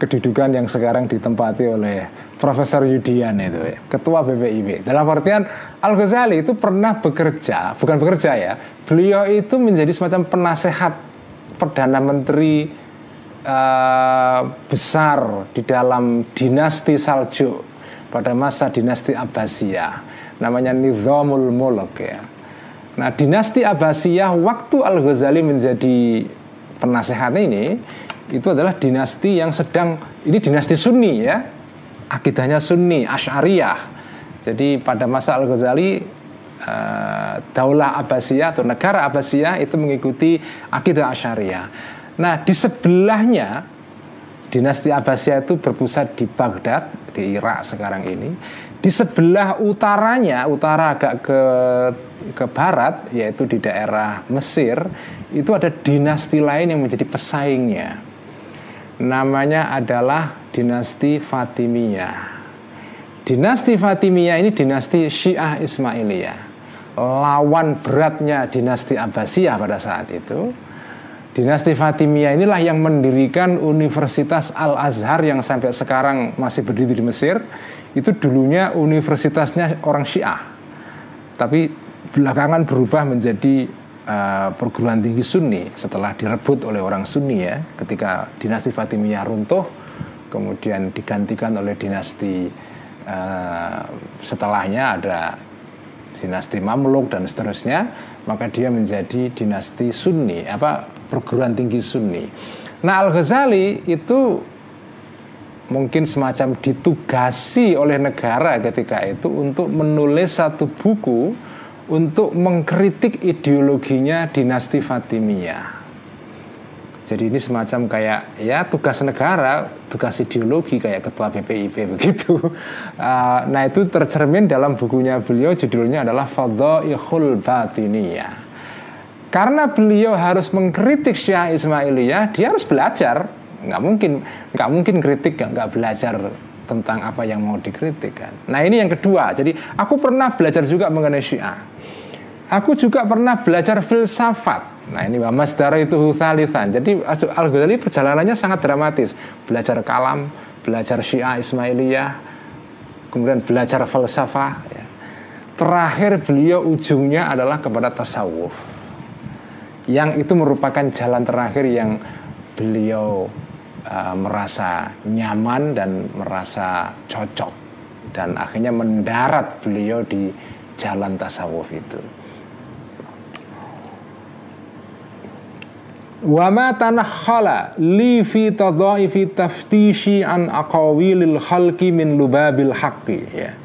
[SPEAKER 1] kedudukan yang sekarang ditempati oleh Profesor Yudian itu ya, ketua BPIB. Dalam artian Al Ghazali itu pernah bekerja, bukan bekerja ya. Beliau itu menjadi semacam penasehat perdana menteri uh, besar di dalam dinasti Saljuk pada masa dinasti Abbasiyah. Namanya Nizamul Mulk ya. Nah, dinasti Abbasiyah waktu Al Ghazali menjadi penasehat ini itu adalah dinasti yang sedang ini dinasti Sunni ya akidahnya Sunni, Asy'ariyah. Jadi pada masa Al-Ghazali uh, Daulah Abbasiyah atau negara Abbasiyah itu mengikuti akidah Asy'ariyah. Nah, di sebelahnya dinasti Abbasiyah itu berpusat di Baghdad, di Irak sekarang ini. Di sebelah utaranya, utara agak ke ke barat yaitu di daerah Mesir, itu ada dinasti lain yang menjadi pesaingnya. Namanya adalah dinasti Fatimiyah. Dinasti Fatimiyah ini dinasti Syiah Ismailiyah. Lawan beratnya dinasti Abbasiyah pada saat itu. Dinasti Fatimiyah inilah yang mendirikan Universitas Al-Azhar yang sampai sekarang masih berdiri di Mesir. Itu dulunya universitasnya orang Syiah. Tapi belakangan berubah menjadi uh, perguruan tinggi Sunni setelah direbut oleh orang Sunni ya. Ketika dinasti Fatimiyah runtuh, kemudian digantikan oleh dinasti uh, setelahnya ada dinasti Mamluk dan seterusnya maka dia menjadi dinasti Sunni apa perguruan tinggi Sunni nah Al Ghazali itu mungkin semacam ditugasi oleh negara ketika itu untuk menulis satu buku untuk mengkritik ideologinya dinasti Fatimiyah jadi ini semacam kayak ya tugas negara, tugas ideologi kayak ketua BPIP begitu. Uh, nah itu tercermin dalam bukunya beliau judulnya adalah Fadhaihul Batiniyah. Karena beliau harus mengkritik Syekh Ismailiyah, dia harus belajar. Nggak mungkin, nggak mungkin kritik nggak belajar tentang apa yang mau dikritik kan. Nah ini yang kedua. Jadi aku pernah belajar juga mengenai Syiah. Aku juga pernah belajar filsafat Nah ini Mas Dara itu Huthalithan. Jadi Al Ghazali perjalanannya sangat dramatis. Belajar kalam, belajar Syiah Ismailiyah, kemudian belajar falsafah. Ya. Terakhir beliau ujungnya adalah kepada tasawuf. Yang itu merupakan jalan terakhir yang beliau uh, merasa nyaman dan merasa cocok dan akhirnya mendarat beliau di jalan tasawuf itu. Wa ma tanakhala li fi tadhaifi taftishi an aqawilil khalqi min lubabil haqqi ya.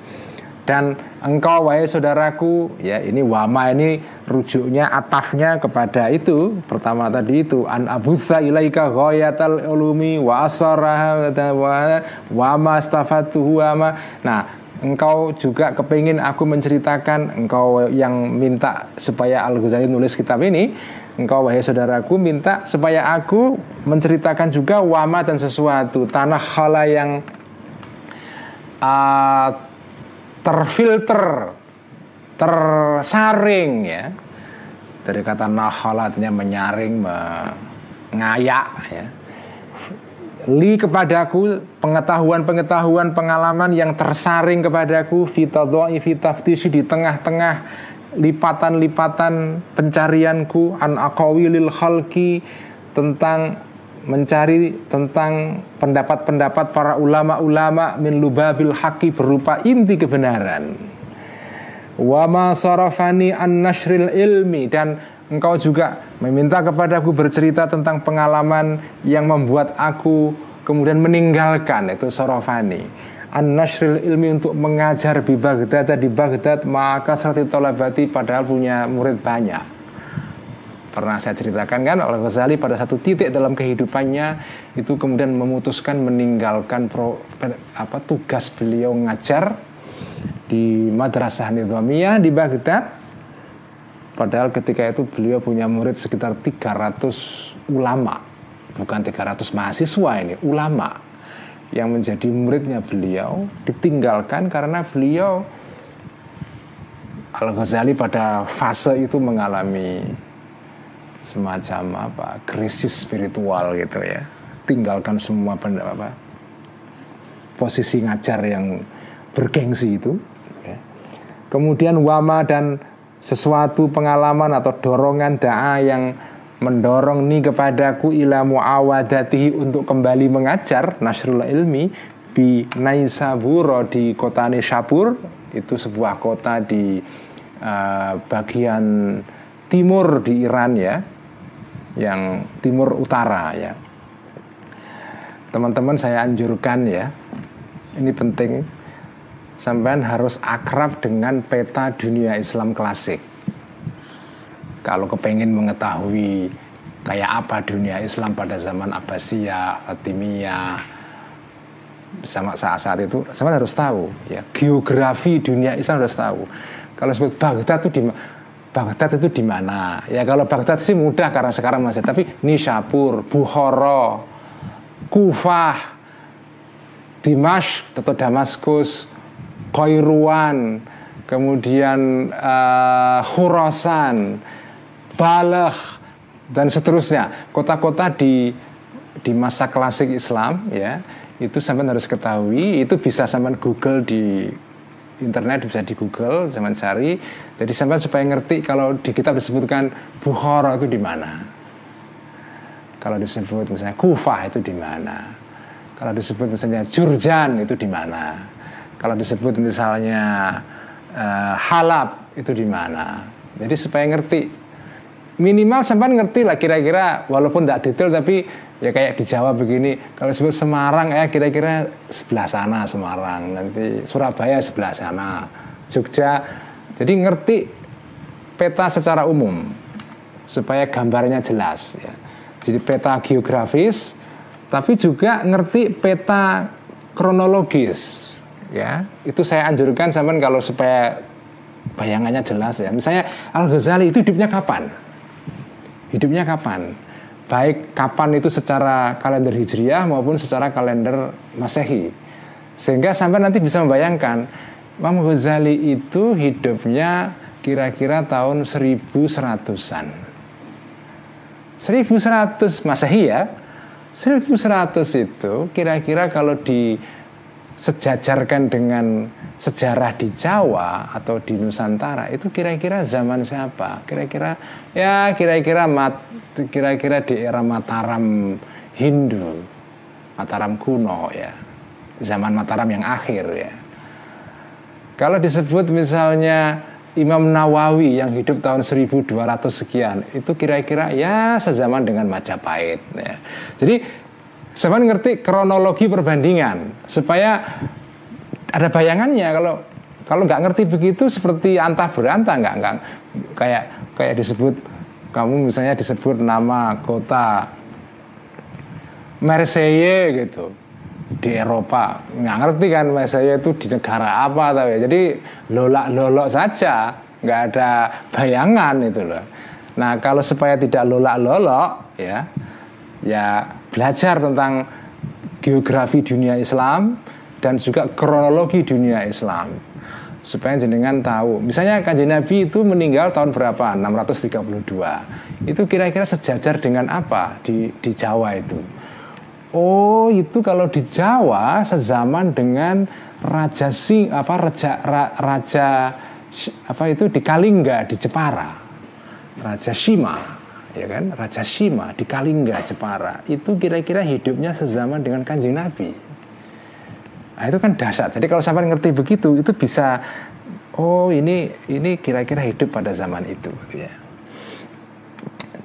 [SPEAKER 1] Dan engkau wahai saudaraku ya ini wama ini rujuknya atafnya kepada itu pertama tadi itu an abutha ilaika ghayatal ulumi wa asaraha wa ma stafatuhu wa nah engkau juga kepingin aku menceritakan engkau yang minta supaya Al Ghazali nulis kitab ini engkau wahai saudaraku minta supaya aku menceritakan juga wama dan sesuatu tanah hala yang uh, terfilter tersaring ya. Dari kata nahala artinya menyaring mengayak ya. Li kepadaku pengetahuan-pengetahuan pengalaman yang tersaring kepadaku fitadoi fitaftisi di tengah-tengah lipatan-lipatan pencarianku an aqawilil khalqi tentang mencari tentang pendapat-pendapat para ulama-ulama min lubabil haqi berupa inti kebenaran. Wa ma an nashril ilmi. Dan engkau juga meminta kepadaku bercerita tentang pengalaman yang membuat aku kemudian meninggalkan itu sarafani. An-nashril ilmi untuk mengajar di Baghdad. Di Baghdad maka serati tolabati padahal punya murid banyak pernah saya ceritakan kan oleh Ghazali pada satu titik dalam kehidupannya itu kemudian memutuskan meninggalkan pro, apa tugas beliau ngajar di Madrasah Nidhamiyah di Baghdad. Padahal ketika itu beliau punya murid sekitar 300 ulama. Bukan 300 mahasiswa ini ulama. Yang menjadi muridnya beliau ditinggalkan karena beliau Al-Ghazali pada fase itu mengalami semacam apa krisis spiritual gitu ya tinggalkan semua apa posisi ngajar yang bergengsi itu ya. kemudian wama dan sesuatu pengalaman atau dorongan da'a yang mendorong nih kepadaku ila muawadatihi untuk kembali mengajar nasrul ilmi di Naisaburo di kota Nishapur itu sebuah kota di uh, bagian timur di Iran ya yang timur utara ya. Teman-teman saya anjurkan ya. Ini penting. Sampean harus akrab dengan peta dunia Islam klasik. Kalau kepengen mengetahui kayak apa dunia Islam pada zaman Abbasiyah, Fatimiyah, sama saat-saat itu, sama harus tahu ya. Geografi dunia Islam harus tahu. Kalau sebut Baghdad itu di Baghdad itu di mana? Ya kalau Baghdad sih mudah karena sekarang masih tapi Nishapur, Bukhara, Kufah, Dimash atau Damaskus, Kairuan, kemudian uh, Khurasan, Balagh dan seterusnya kota-kota di di masa klasik Islam ya itu sampai harus ketahui itu bisa sampai Google di internet bisa di Google zaman cari jadi sampai supaya ngerti kalau di kitab disebutkan Bukhara itu di mana. Kalau disebut misalnya Kufah itu di mana. Kalau disebut misalnya Jurjan itu di mana. Kalau disebut misalnya uh, Halab itu di mana. Jadi supaya ngerti. Minimal sampai ngerti lah kira-kira walaupun tidak detail tapi ya kayak di Jawa begini kalau sebut Semarang ya kira-kira sebelah sana Semarang nanti Surabaya sebelah sana Jogja. Jadi ngerti peta secara umum supaya gambarnya jelas ya. Jadi peta geografis tapi juga ngerti peta kronologis ya. Itu saya anjurkan sampai kalau supaya bayangannya jelas ya. Misalnya Al Ghazali itu hidupnya kapan? Hidupnya kapan? Baik kapan itu secara kalender Hijriah maupun secara kalender Masehi. Sehingga sampai nanti bisa membayangkan Imam Ghazali itu hidupnya kira-kira tahun 1100-an. 1100 Masehi ya. 1100 itu kira-kira kalau di sejajarkan dengan sejarah di Jawa atau di Nusantara itu kira-kira zaman siapa? Kira-kira ya kira-kira mat kira-kira di era Mataram Hindu Mataram kuno ya zaman Mataram yang akhir ya kalau disebut misalnya Imam Nawawi yang hidup tahun 1200 sekian itu kira-kira ya sezaman dengan Majapahit ya. Jadi saya ngerti kronologi perbandingan supaya ada bayangannya. Kalau kalau nggak ngerti begitu seperti antah berantah nggak nggak. Kayak kayak disebut kamu misalnya disebut nama kota Marseille gitu di Eropa. Nggak ngerti kan saya itu di negara apa tahu ya. Jadi lolak lolok saja nggak ada bayangan itu loh. Nah kalau supaya tidak lolak lolok ya ya belajar tentang geografi dunia Islam dan juga kronologi dunia Islam. Supaya jenengan tahu. Misalnya kanjeng Nabi itu meninggal tahun berapa? 632 itu kira-kira sejajar dengan apa di di Jawa itu? Oh, itu kalau di Jawa sezaman dengan Raja Sing apa Raja ra, Raja apa itu di Kalingga di Jepara. Raja Shima, ya kan? Raja Shima di Kalingga Jepara. Itu kira-kira hidupnya sezaman dengan Kanjeng Nabi. Nah, itu kan dasar. Jadi kalau sampai ngerti begitu, itu bisa oh ini ini kira-kira hidup pada zaman itu ya.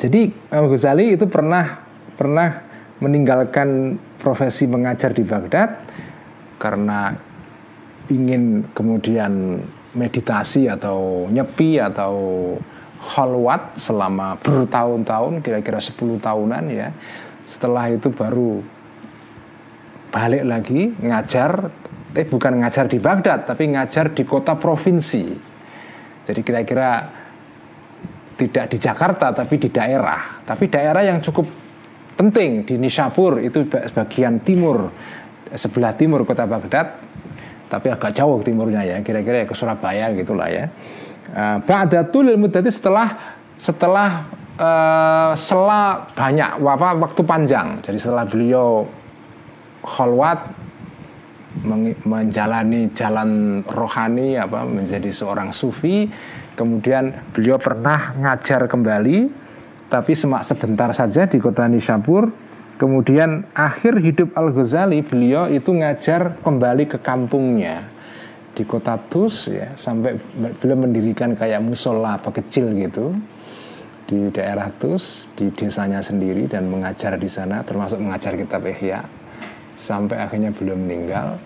[SPEAKER 1] Jadi Imam Ghazali itu pernah pernah meninggalkan profesi mengajar di Baghdad karena ingin kemudian meditasi atau nyepi atau khalwat selama bertahun-tahun kira-kira 10 tahunan ya. Setelah itu baru balik lagi ngajar eh bukan ngajar di Baghdad tapi ngajar di kota provinsi. Jadi kira-kira tidak di Jakarta tapi di daerah. Tapi daerah yang cukup penting di Nishapur itu sebagian timur sebelah timur kota Baghdad tapi agak jauh timurnya ya kira-kira ya ke Surabaya gitulah ya Ba'datul muddati setelah setelah uh, sela banyak apa waktu panjang jadi setelah beliau khalwat menjalani jalan rohani apa menjadi seorang sufi kemudian beliau pernah ngajar kembali tapi semak sebentar saja di kota Nishapur. Kemudian akhir hidup Al Ghazali beliau itu ngajar kembali ke kampungnya di kota Tus ya sampai beliau mendirikan kayak musola apa kecil gitu di daerah Tus di desanya sendiri dan mengajar di sana termasuk mengajar kitab Ihya sampai akhirnya beliau meninggal.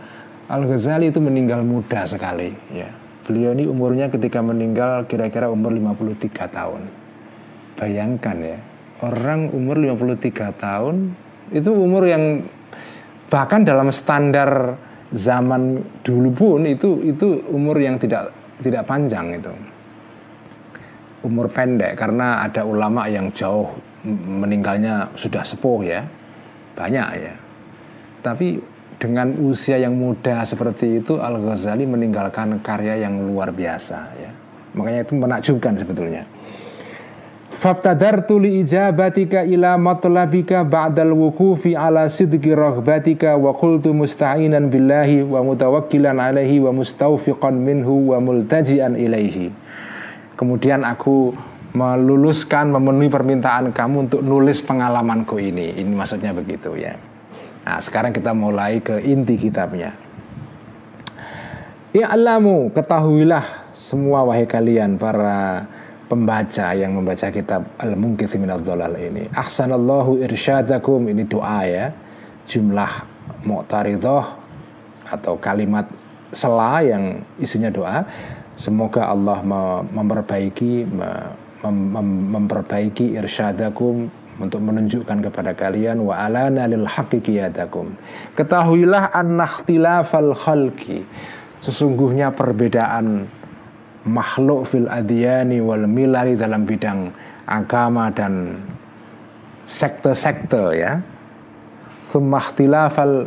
[SPEAKER 1] Al Ghazali itu meninggal muda sekali ya. Beliau ini umurnya ketika meninggal kira-kira umur 53 tahun. Bayangkan ya, orang umur 53 tahun itu umur yang bahkan dalam standar zaman dulu pun itu itu umur yang tidak tidak panjang itu. Umur pendek karena ada ulama yang jauh meninggalnya sudah sepuh ya. Banyak ya. Tapi dengan usia yang muda seperti itu Al Ghazali meninggalkan karya yang luar biasa ya. Makanya itu menakjubkan sebetulnya. Fabtadartu li ijabatika ila matlabika ba'dal wukufi ala sidqi raghbatika wa qultu musta'inan billahi wa mutawakkilan alaihi wa mustaufiqan minhu wa multajian ilaihi. Kemudian aku meluluskan memenuhi permintaan kamu untuk nulis pengalamanku ini. Ini maksudnya begitu ya. Nah, sekarang kita mulai ke inti kitabnya. Ya Allahmu, ketahuilah semua wahai kalian para pembaca yang membaca kitab Al-Munkith min Dhalal ini. Ahsanallahu irsyadakum ini doa ya. Jumlah mu'taridah atau kalimat sela yang isinya doa. Semoga Allah memperbaiki memperbaiki irsyadakum untuk menunjukkan kepada kalian wa alana lil haqiqiyatakum. Ketahuilah an nakhtilafal khalqi. Sesungguhnya perbedaan makhluk fil adiyani wal milari dalam bidang agama dan sekte-sekte ya. Thummakhtilafal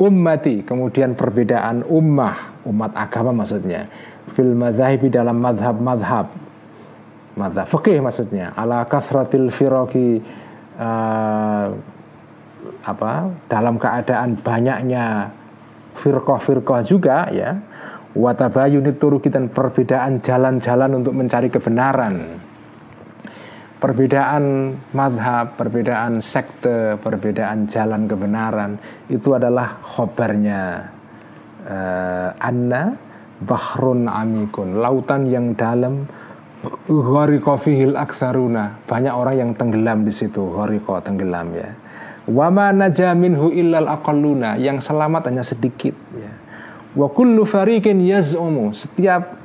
[SPEAKER 1] ummati kemudian perbedaan ummah umat agama maksudnya. Fil madhahibi dalam madhab-madhab madhab fikih maksudnya. Ala kasratil firoki uh, apa dalam keadaan banyaknya firqah-firqah juga ya watabayuni turuki dan perbedaan jalan-jalan untuk mencari kebenaran. Perbedaan madhab, perbedaan sekte, perbedaan jalan kebenaran itu adalah khobarnya. Uh, anna bahrun amikun lautan yang dalam Ghariqa fihil aksaruna Banyak orang yang tenggelam di situ Ghariqa tenggelam ya. Wama naja minhu illal aqalluna Yang selamat hanya sedikit ya. Wa kullu fariqin yaz'umu. Setiap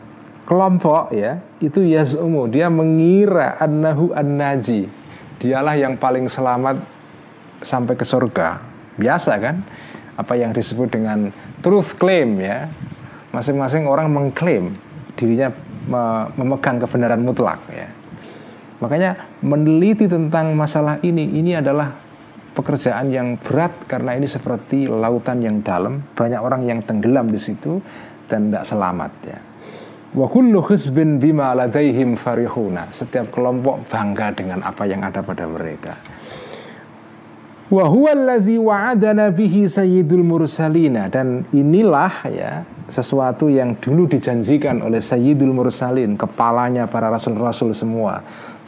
[SPEAKER 1] kelompok ya Itu yaz'umu. Dia mengira annahu an-naji. Dialah yang paling selamat Sampai ke surga. Biasa kan? Apa yang disebut dengan truth claim ya. Masing-masing orang mengklaim dirinya memegang kebenaran mutlak ya. Makanya meneliti tentang masalah ini ini adalah pekerjaan yang berat karena ini seperti lautan yang dalam, banyak orang yang tenggelam di situ dan tidak selamat ya. Wa kullu hizbin bima ladaihim farihuna. Setiap kelompok bangga dengan apa yang ada pada mereka. Wa wa'adana bihi sayyidul mursalina dan inilah ya sesuatu yang dulu dijanjikan oleh sayyidul mursalin kepalanya para rasul-rasul semua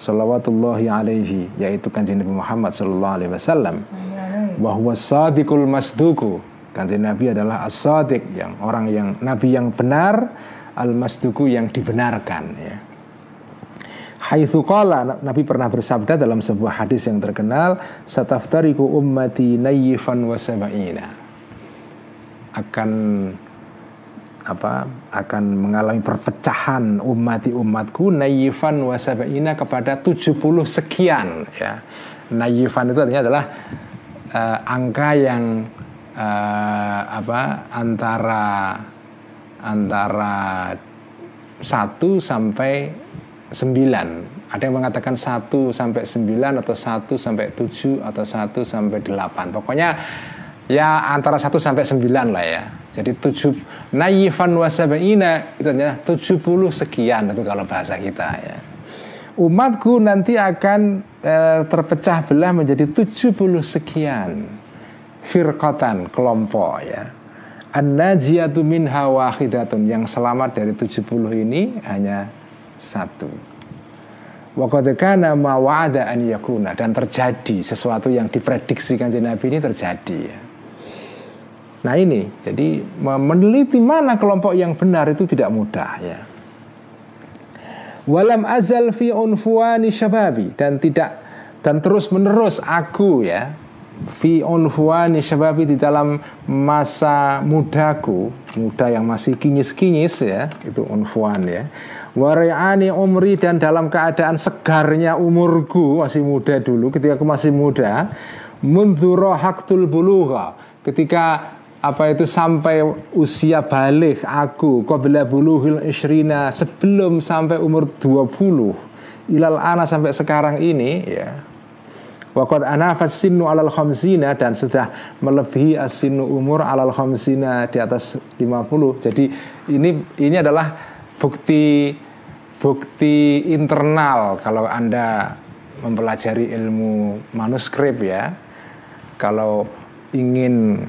[SPEAKER 1] salawatullahi alaihi yaitu kanjeng Nabi Muhammad sallallahu alaihi wasallam. Wa huwa sadiqul masduku kanjeng Nabi adalah as-sadiq yang orang yang nabi yang benar al-masduku yang dibenarkan ya. Haitsu qala Nabi pernah bersabda dalam sebuah hadis yang terkenal sataftariku ummati nayyifan wa sab'ina. Akan apa akan mengalami perpecahan umati umatku nayyifan wa sab'ina kepada 70 sekian ya. Nayyifan itu artinya adalah uh, angka yang uh, apa antara antara 1 sampai 9 ada yang mengatakan 1 sampai 9 atau 1 sampai 7 atau 1 sampai 8 pokoknya ya antara 1 sampai 9 lah ya jadi 7 naifan wasabaina itu artinya 70 sekian itu kalau bahasa kita ya umatku nanti akan e, terpecah belah menjadi 70 sekian firqatan kelompok ya An-najiyatu minha wahidatun yang selamat dari 70 ini hanya satu. Wakodekana mawada an yakuna dan terjadi sesuatu yang diprediksi kanjeng Nabi ini terjadi. Nah ini, jadi meneliti mana kelompok yang benar itu tidak mudah ya. Walam azal fi unfuani syababi. Dan tidak dan terus menerus aku ya fi unfuani syababi di dalam masa mudaku muda yang masih kinyis-kinyis ya itu unfuan ya. Wari'ani umri dan dalam keadaan segarnya umurku Masih muda dulu ketika aku masih muda Munzuro haktul buluha Ketika apa itu sampai usia balik aku Qabla buluhil isrina Sebelum sampai umur 20 Ilal ana sampai sekarang ini ya Waqad anafas sinu alal khamsina dan sudah melebihi asinu umur alal khamsina di atas 50. Jadi ini ini adalah bukti bukti internal kalau Anda mempelajari ilmu manuskrip ya. Kalau ingin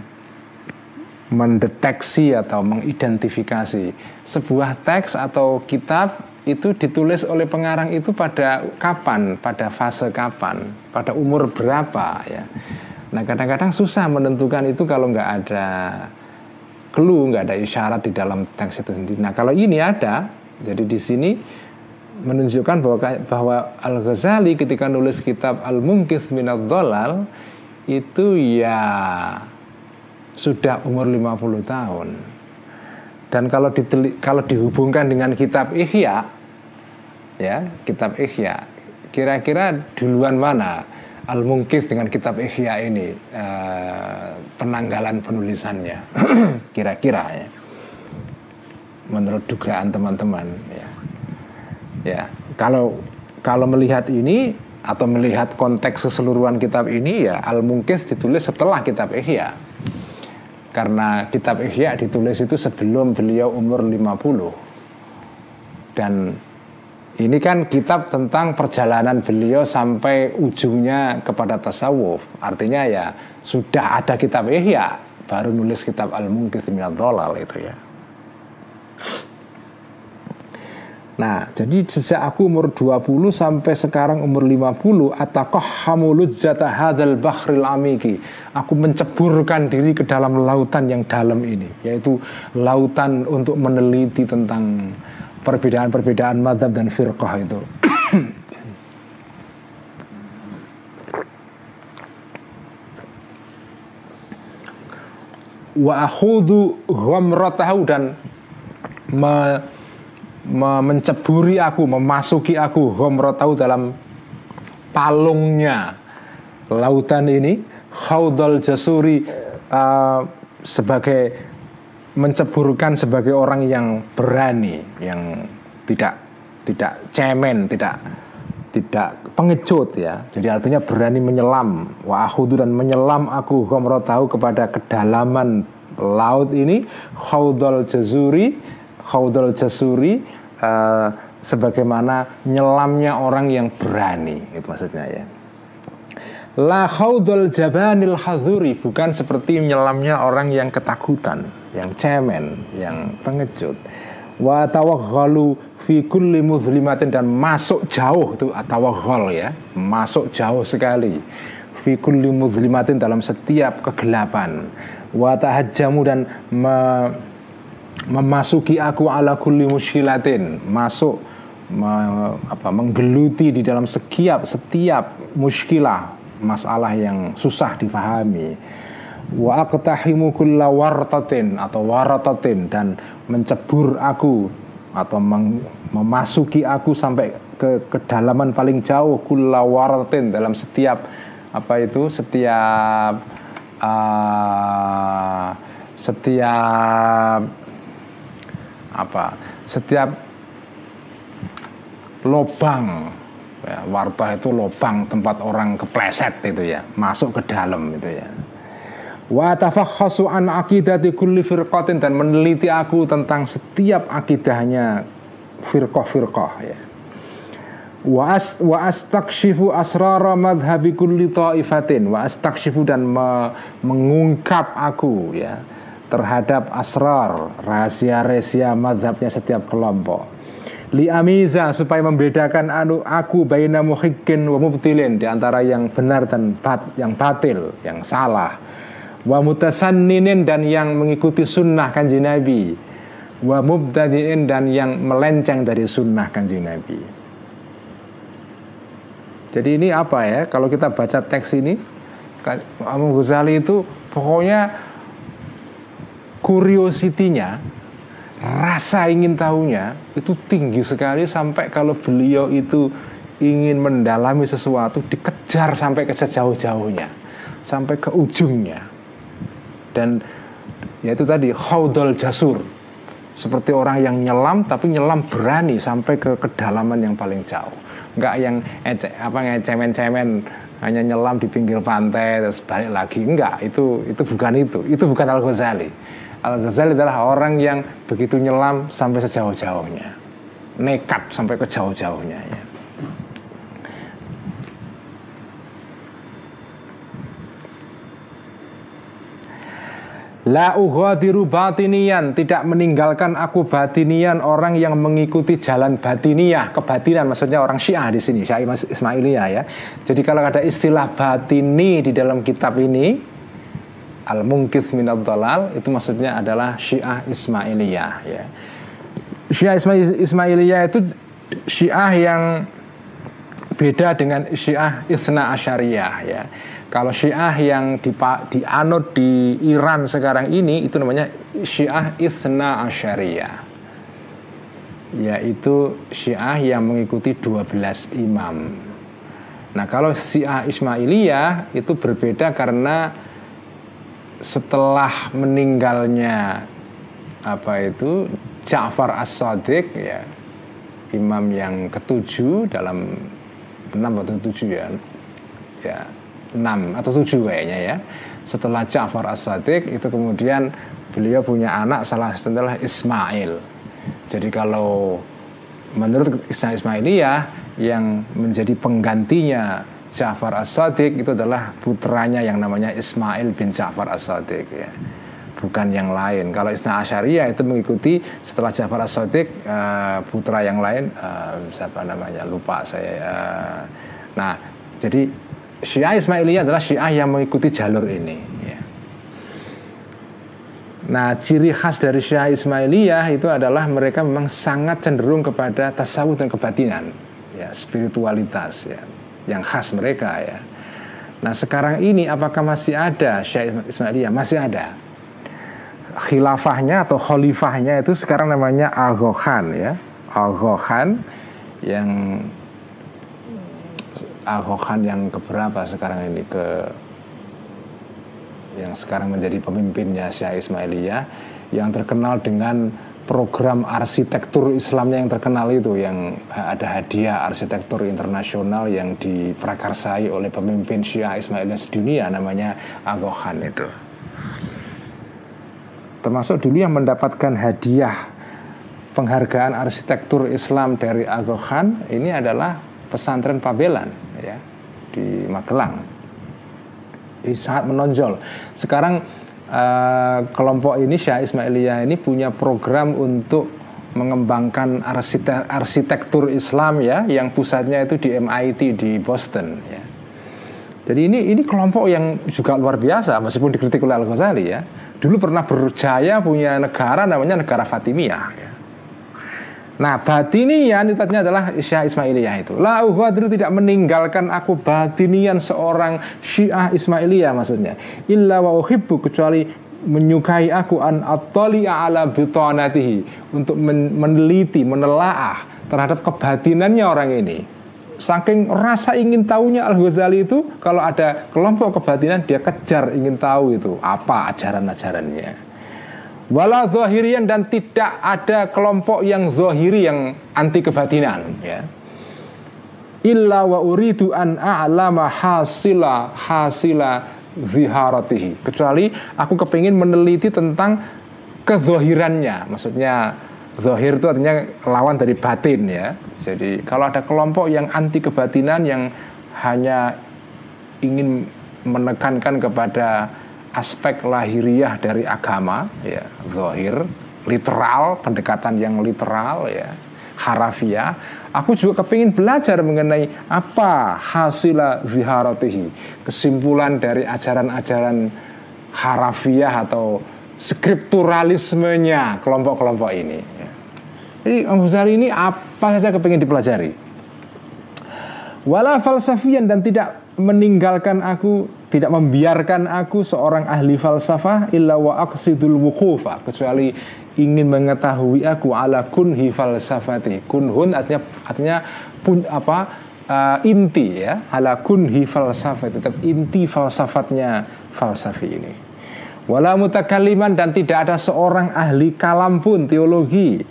[SPEAKER 1] mendeteksi atau mengidentifikasi sebuah teks atau kitab itu ditulis oleh pengarang itu pada kapan, pada fase kapan, pada umur berapa ya. Nah kadang-kadang susah menentukan itu kalau nggak ada clue, nggak ada isyarat di dalam teks itu sendiri. Nah kalau ini ada, jadi di sini menunjukkan bahwa bahwa Al Ghazali ketika nulis kitab Al Mungkith Minad Dolal itu ya sudah umur 50 tahun. Dan kalau diteli, kalau dihubungkan dengan kitab Ihya ya, kitab Ihya kira-kira duluan mana Al Mungkith dengan kitab Ihya ini eh, penanggalan penulisannya kira-kira ya. Menurut dugaan teman-teman ya Ya, kalau kalau melihat ini atau melihat konteks keseluruhan kitab ini ya al mungkis ditulis setelah kitab Ihya. Karena kitab Ihya ditulis itu sebelum beliau umur 50. Dan ini kan kitab tentang perjalanan beliau sampai ujungnya kepada tasawuf. Artinya ya sudah ada kitab Ihya, baru nulis kitab Al-Munqidh Minad Dolal itu ya. Nah, jadi sejak aku umur 20 sampai sekarang umur 50 atakoh hamulud zata hadzal bakhril amiki. Aku menceburkan diri ke dalam lautan yang dalam ini, yaitu lautan untuk meneliti tentang perbedaan-perbedaan madhab dan firqah itu. wa akhudu ghamratahu dan me, menceburi aku, memasuki aku ghamratahu dalam palungnya lautan ini khaudal jasuri uh, sebagai menceburkan sebagai orang yang berani, yang tidak tidak cemen, tidak tidak pengecut ya. Jadi artinya berani menyelam. Wa akhudu dan menyelam aku tahu kepada kedalaman laut ini khaudal jazuri khaudal jazuri uh, sebagaimana nyelamnya orang yang berani itu maksudnya ya. La khaudal jabanil haduri bukan seperti menyelamnya orang yang ketakutan yang cemen yang pengecut. Wa tawaghalu fi kulli muzlimatin dan masuk jauh itu atawaghal ya. Masuk jauh sekali. Fi kulli muzlimatin dalam setiap kegelapan. Wa tahajjamu dan me, memasuki aku ala kulli muskilatin masuk me, apa menggeluti di dalam setiap setiap muskilah masalah yang susah difahami. Wa aqtahimu kulla wartatin atau waratatin dan mencebur aku atau memasuki aku sampai ke kedalaman paling jauh kulawaratin dalam setiap apa itu setiap uh, setiap apa setiap lobang ya, warta itu lobang tempat orang kepleset itu ya masuk ke dalam itu ya. Wa tafakhasu an aqidati kulli firqatin dan meneliti aku tentang setiap akidahnya firqah-firqah ya. Wa as wa astakshifu asrara madhhabi kulli ta'ifatin wa astakshifu dan me, mengungkap aku ya terhadap asrar rahasia-rahasia madhabnya setiap kelompok. Li amiza supaya membedakan anu aku baina muhikkin wa mubtilin di antara yang benar dan bat, yang batil yang salah. Wa mutasanninin dan yang mengikuti sunnah kanji Nabi. Wa mubtadiin dan yang melenceng dari sunnah kanji Nabi. Jadi ini apa ya kalau kita baca teks ini Imam Ghazali itu pokoknya kuriositinya rasa ingin tahunya itu tinggi sekali sampai kalau beliau itu ingin mendalami sesuatu dikejar sampai ke sejauh-jauhnya sampai ke ujungnya. Dan yaitu tadi haudal jasur. Seperti orang yang nyelam tapi nyelam berani sampai ke kedalaman yang paling jauh. Nggak yang ece, apa ngecemen-cemen hanya nyelam di pinggir pantai terus balik lagi. Enggak itu itu bukan itu. Itu bukan Al Ghazali Al Ghazali adalah orang yang begitu nyelam sampai sejauh-jauhnya nekat sampai ke jauh-jauhnya ya. La ughadiru batinian Tidak meninggalkan aku batinian Orang yang mengikuti jalan batiniah Kebatinan maksudnya orang syiah di sini Syiah Ismailiyah ya Jadi kalau ada istilah batini di dalam kitab ini Al-Mungkith minad dalal Itu maksudnya adalah syiah Ismailiyah ya. Syiah Ismailiyah itu syiah yang beda dengan syiah Isna Asyariyah ya. Kalau Syiah yang dianut di Iran sekarang ini itu namanya Syiah Isna Asyariyah. Yaitu Syiah yang mengikuti 12 imam. Nah, kalau Syiah Ismailiyah itu berbeda karena setelah meninggalnya apa itu Ja'far As-Sadiq ya imam yang ketujuh dalam enam atau tujuh ya ya 6 atau 7 kayaknya ya. Setelah Ja'far As-Sadiq itu kemudian beliau punya anak salah satu adalah Ismail. Jadi kalau menurut Ismail Ismailiyah yang menjadi penggantinya Ja'far As-Sadiq itu adalah putranya yang namanya Ismail bin Ja'far As-Sadiq ya. bukan yang lain. Kalau Isna Asyariah itu mengikuti setelah Ja'far As-Sadiq uh, putra yang lain uh, siapa namanya lupa saya. Uh, nah, jadi Syiah Ismailiyah adalah Syiah yang mengikuti jalur ini. Ya. Nah, ciri khas dari Syiah Ismailiyah itu adalah mereka memang sangat cenderung kepada tasawuf dan kebatinan, ya, spiritualitas ya, yang khas mereka ya. Nah, sekarang ini apakah masih ada Syiah Ismailiyah? Masih ada khilafahnya atau khalifahnya itu sekarang namanya Aghohan ya Aghohan yang Aghohan yang keberapa sekarang ini ke yang sekarang menjadi pemimpinnya Syah Ismailiyah yang terkenal dengan program arsitektur Islamnya yang terkenal itu yang ada hadiah arsitektur internasional yang diprakarsai oleh pemimpin Syiah Ismailiyah sedunia namanya Aghohan itu termasuk dulu yang mendapatkan hadiah penghargaan arsitektur Islam dari Agha Khan ini adalah pesantren Pabelan ya di Magelang. Ini sangat menonjol. Sekarang uh, kelompok ini Syah Ismailiyah ini punya program untuk mengembangkan arsitek, arsitektur Islam ya yang pusatnya itu di MIT di Boston ya. Jadi ini ini kelompok yang juga luar biasa meskipun dikritik oleh Al Ghazali ya dulu pernah berjaya punya negara namanya negara Fatimiyah. Ya. Nah batinian itu adalah Syiah Ismailiyah itu. La uhadru tidak meninggalkan aku batinian seorang Syiah Ismailiyah maksudnya. Illa wa uhibbu kecuali menyukai aku an attali'a ala bitanatihi untuk meneliti, menelaah terhadap kebatinannya orang ini saking rasa ingin tahunya Al Ghazali itu kalau ada kelompok kebatinan dia kejar ingin tahu itu apa ajaran-ajarannya. Wala zahirian dan tidak ada kelompok yang zahiri yang anti kebatinan ya. Illa wa uridu an a'lama hasila hasila ziharatihi. Kecuali aku kepingin meneliti tentang kezohirannya. Maksudnya Zohir itu artinya lawan dari batin ya. Jadi kalau ada kelompok yang anti kebatinan yang hanya ingin menekankan kepada aspek lahiriah dari agama ya zohir literal pendekatan yang literal ya harafiah aku juga kepingin belajar mengenai apa hasil ziharatihi kesimpulan dari ajaran-ajaran harafiah atau skripturalismenya kelompok-kelompok ini jadi Imam Ghazali ini apa saja kepingin dipelajari. Wala falsafian dan tidak meninggalkan aku, tidak membiarkan aku seorang ahli falsafah illa wa aqsidul wuqufa kecuali ingin mengetahui aku ala kunhi falsafati. Kunhun artinya artinya pun apa uh, inti ya ala kunhi falsafati tetap inti falsafatnya falsafi ini. Wala mutakaliman dan tidak ada seorang ahli kalam pun teologi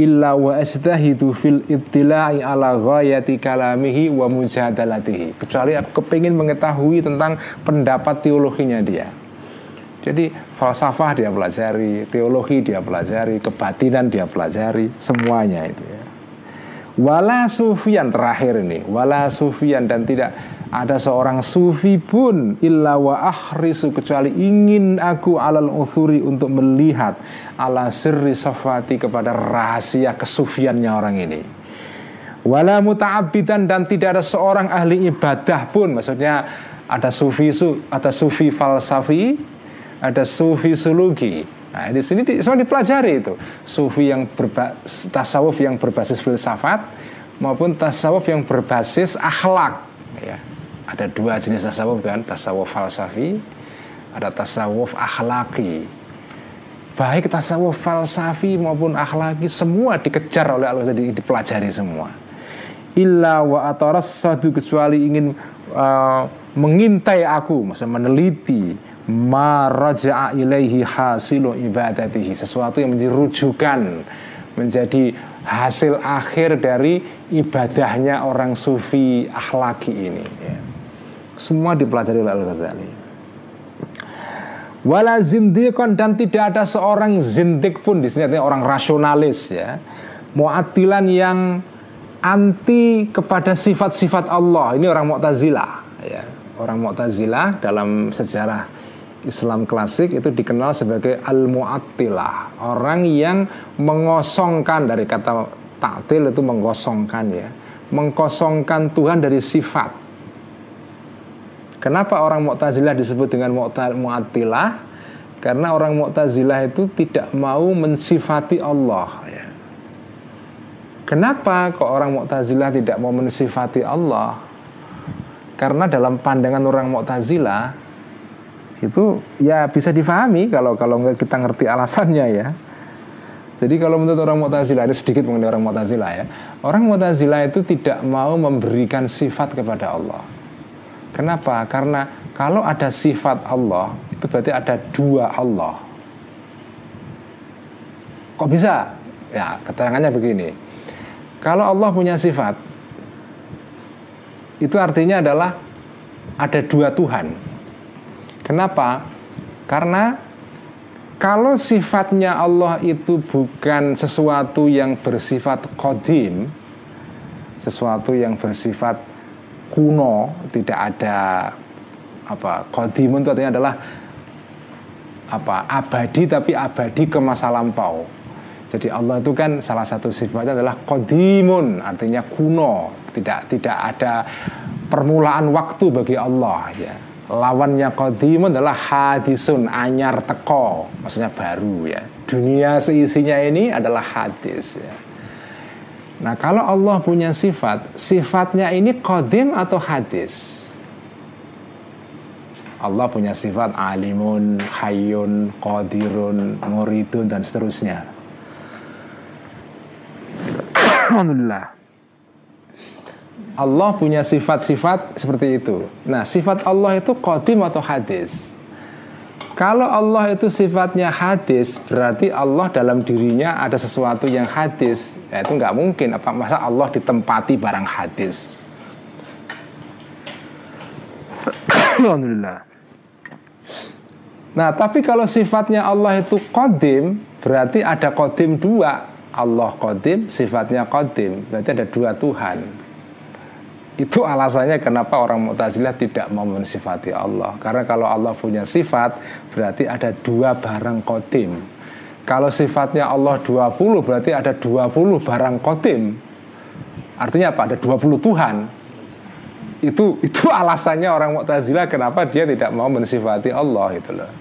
[SPEAKER 1] illa wa astahidu fil ibtila'i ala ghayati kalamihi wa mujadalatihi. Kecuali aku kepingin mengetahui tentang pendapat teologinya dia. Jadi falsafah dia pelajari teologi dia pelajari kebatinan dia pelajari semuanya itu ya. Wala sufian terakhir ini wala sufian dan tidak ada seorang sufi pun illa wa akhrisu kecuali ingin aku alal uthuri untuk melihat ala sirri safati kepada rahasia kesufiannya orang ini. Wala muta'abidan dan tidak ada seorang ahli ibadah pun. Maksudnya ada sufi su, ada sufi falsafi ada sufi sulugi Nah, di sini di, semua dipelajari itu. Sufi yang berba, tasawuf yang berbasis filsafat maupun tasawuf yang berbasis akhlak ya ada dua jenis tasawuf kan tasawuf falsafi ada tasawuf akhlaki baik tasawuf falsafi maupun akhlaki semua dikejar oleh Allah jadi dipelajari semua illa wa ataras satu kecuali ingin uh, mengintai aku maksudnya meneliti ma raja'a ilaihi hasilu ibadatihi sesuatu yang menjadi rujukan menjadi hasil akhir dari ibadahnya orang sufi akhlaki ini ya. Semua dipelajari oleh Al-Ghazali. Wala zindikon dan tidak ada seorang zindik pun di sini artinya orang rasionalis ya. Mu'attilan yang anti kepada sifat-sifat Allah. Ini orang Mu'tazilah ya. Orang Mu'tazilah dalam sejarah Islam klasik itu dikenal sebagai al-mu'attilah, orang yang mengosongkan dari kata taktil itu mengosongkan ya, mengkosongkan Tuhan dari sifat. Kenapa orang Mu'tazilah disebut dengan mu'attilah? Karena orang Mu'tazilah itu tidak mau mensifati Allah ya. Kenapa kok orang Mu'tazilah tidak mau mensifati Allah? Karena dalam pandangan orang Mu'tazilah itu ya bisa difahami kalau kalau kita ngerti alasannya ya. Jadi kalau menurut orang Mu'tazilah ini sedikit mengenai orang Mu'tazilah ya. Orang Mu'tazilah itu tidak mau memberikan sifat kepada Allah. Kenapa? Karena kalau ada sifat Allah itu berarti ada dua Allah. Kok bisa? Ya, keterangannya begini. Kalau Allah punya sifat itu artinya adalah ada dua Tuhan. Kenapa? Karena kalau sifatnya Allah itu bukan sesuatu yang bersifat kodim, sesuatu yang bersifat kuno, tidak ada apa kodim itu artinya adalah apa abadi tapi abadi ke masa lampau. Jadi Allah itu kan salah satu sifatnya adalah kodimun, artinya kuno, tidak tidak ada permulaan waktu bagi Allah ya. Lawannya kodimun adalah hadisun, anyar teko, maksudnya baru ya. Dunia seisinya ini adalah hadis ya. Nah kalau Allah punya sifat, sifatnya ini kodim atau hadis? Allah punya sifat alimun, hayyun, qadirun, muridun dan seterusnya. Alhamdulillah. Allah punya sifat-sifat seperti itu. Nah, sifat Allah itu qadim atau hadis. Kalau Allah itu sifatnya hadis, berarti Allah dalam dirinya ada sesuatu yang hadis. Ya, itu nggak mungkin. Apa masa Allah ditempati barang hadis? Alhamdulillah. Nah, tapi kalau sifatnya Allah itu kodim, berarti ada kodim dua. Allah kodim, sifatnya kodim Berarti ada dua Tuhan Itu alasannya kenapa orang Mu'tazilah tidak mau mensifati Allah Karena kalau Allah punya sifat Berarti ada dua barang kodim Kalau sifatnya Allah 20 Berarti ada 20 barang kodim Artinya apa? Ada 20 Tuhan itu itu alasannya orang Mu'tazilah kenapa dia tidak mau mensifati Allah itu loh.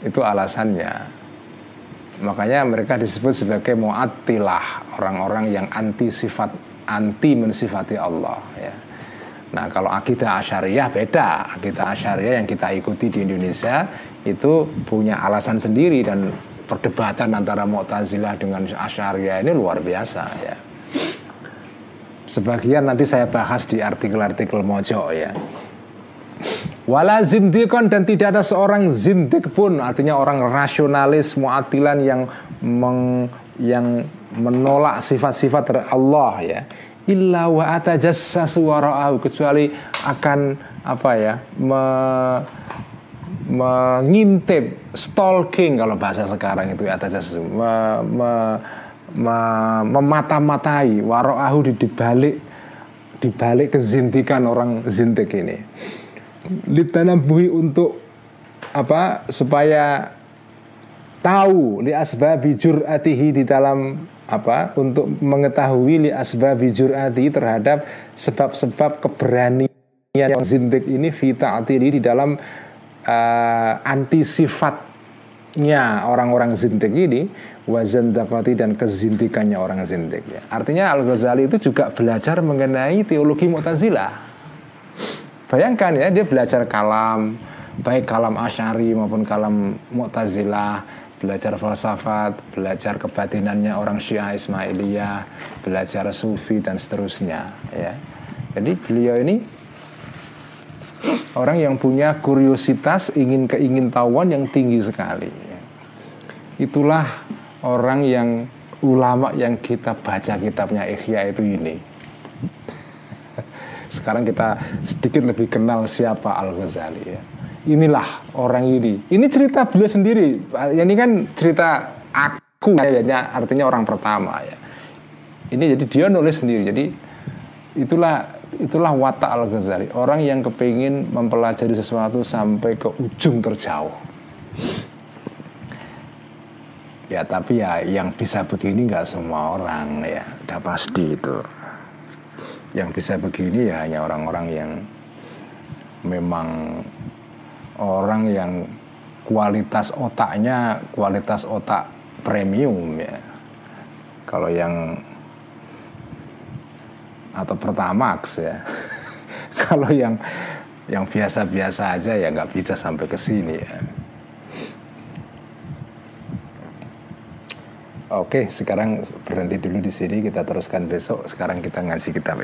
[SPEAKER 1] Itu alasannya. Makanya mereka disebut sebagai mu'attilah, orang-orang yang anti sifat anti mensifati Allah ya. Nah, kalau akidah asyariah beda. Akidah asyariah yang kita ikuti di Indonesia itu punya alasan sendiri dan perdebatan antara Mu'tazilah dengan asyariah ini luar biasa ya. Sebagian nanti saya bahas di artikel-artikel mojo ya. Wala zindikon dan tidak ada seorang zindik pun artinya orang rasionalis muatilan yang meng, yang menolak sifat-sifat Allah ya. Illa wa atajassasu wara'ahu kecuali akan apa ya me, mengintip stalking kalau bahasa sekarang itu atajassasu me, me, me, memata-matai wara'ahu di, dibalik dibalik kezintikan orang zintik ini. Litanabuhi untuk apa supaya tahu li asbabi jur'atihi di dalam apa untuk mengetahui li asbabi jur'ati terhadap sebab-sebab keberanian yang zindik ini vita ini di dalam uh, anti sifatnya orang-orang zindik ini wazan dapati dan kezintikannya orang zindik ya. Artinya Al Ghazali itu juga belajar mengenai teologi Mu'tazilah Bayangkan ya dia belajar kalam baik kalam asyari maupun kalam mu'tazilah belajar falsafat, belajar kebatinannya orang Syiah Ismailiyah, belajar sufi dan seterusnya ya. Jadi beliau ini orang yang punya kuriositas, ingin keingin tahuan yang tinggi sekali. Ya. Itulah orang yang ulama yang kita baca kitabnya Ikhya itu ini. Sekarang kita sedikit lebih kenal siapa Al Ghazali ya. Inilah orang ini. Ini cerita beliau sendiri. Ini kan cerita aku ya, artinya orang pertama ya. Ini jadi dia nulis sendiri. Jadi itulah itulah watak Al Ghazali orang yang kepingin mempelajari sesuatu sampai ke ujung terjauh ya tapi ya yang bisa begini nggak semua orang ya udah pasti itu yang bisa begini ya hanya orang-orang yang memang orang yang kualitas otaknya kualitas otak premium ya kalau yang atau Pertamax ya. Kalau yang yang biasa-biasa aja ya nggak bisa sampai ke sini ya. Oke, sekarang berhenti dulu di sini. Kita teruskan besok. Sekarang kita ngasih kitab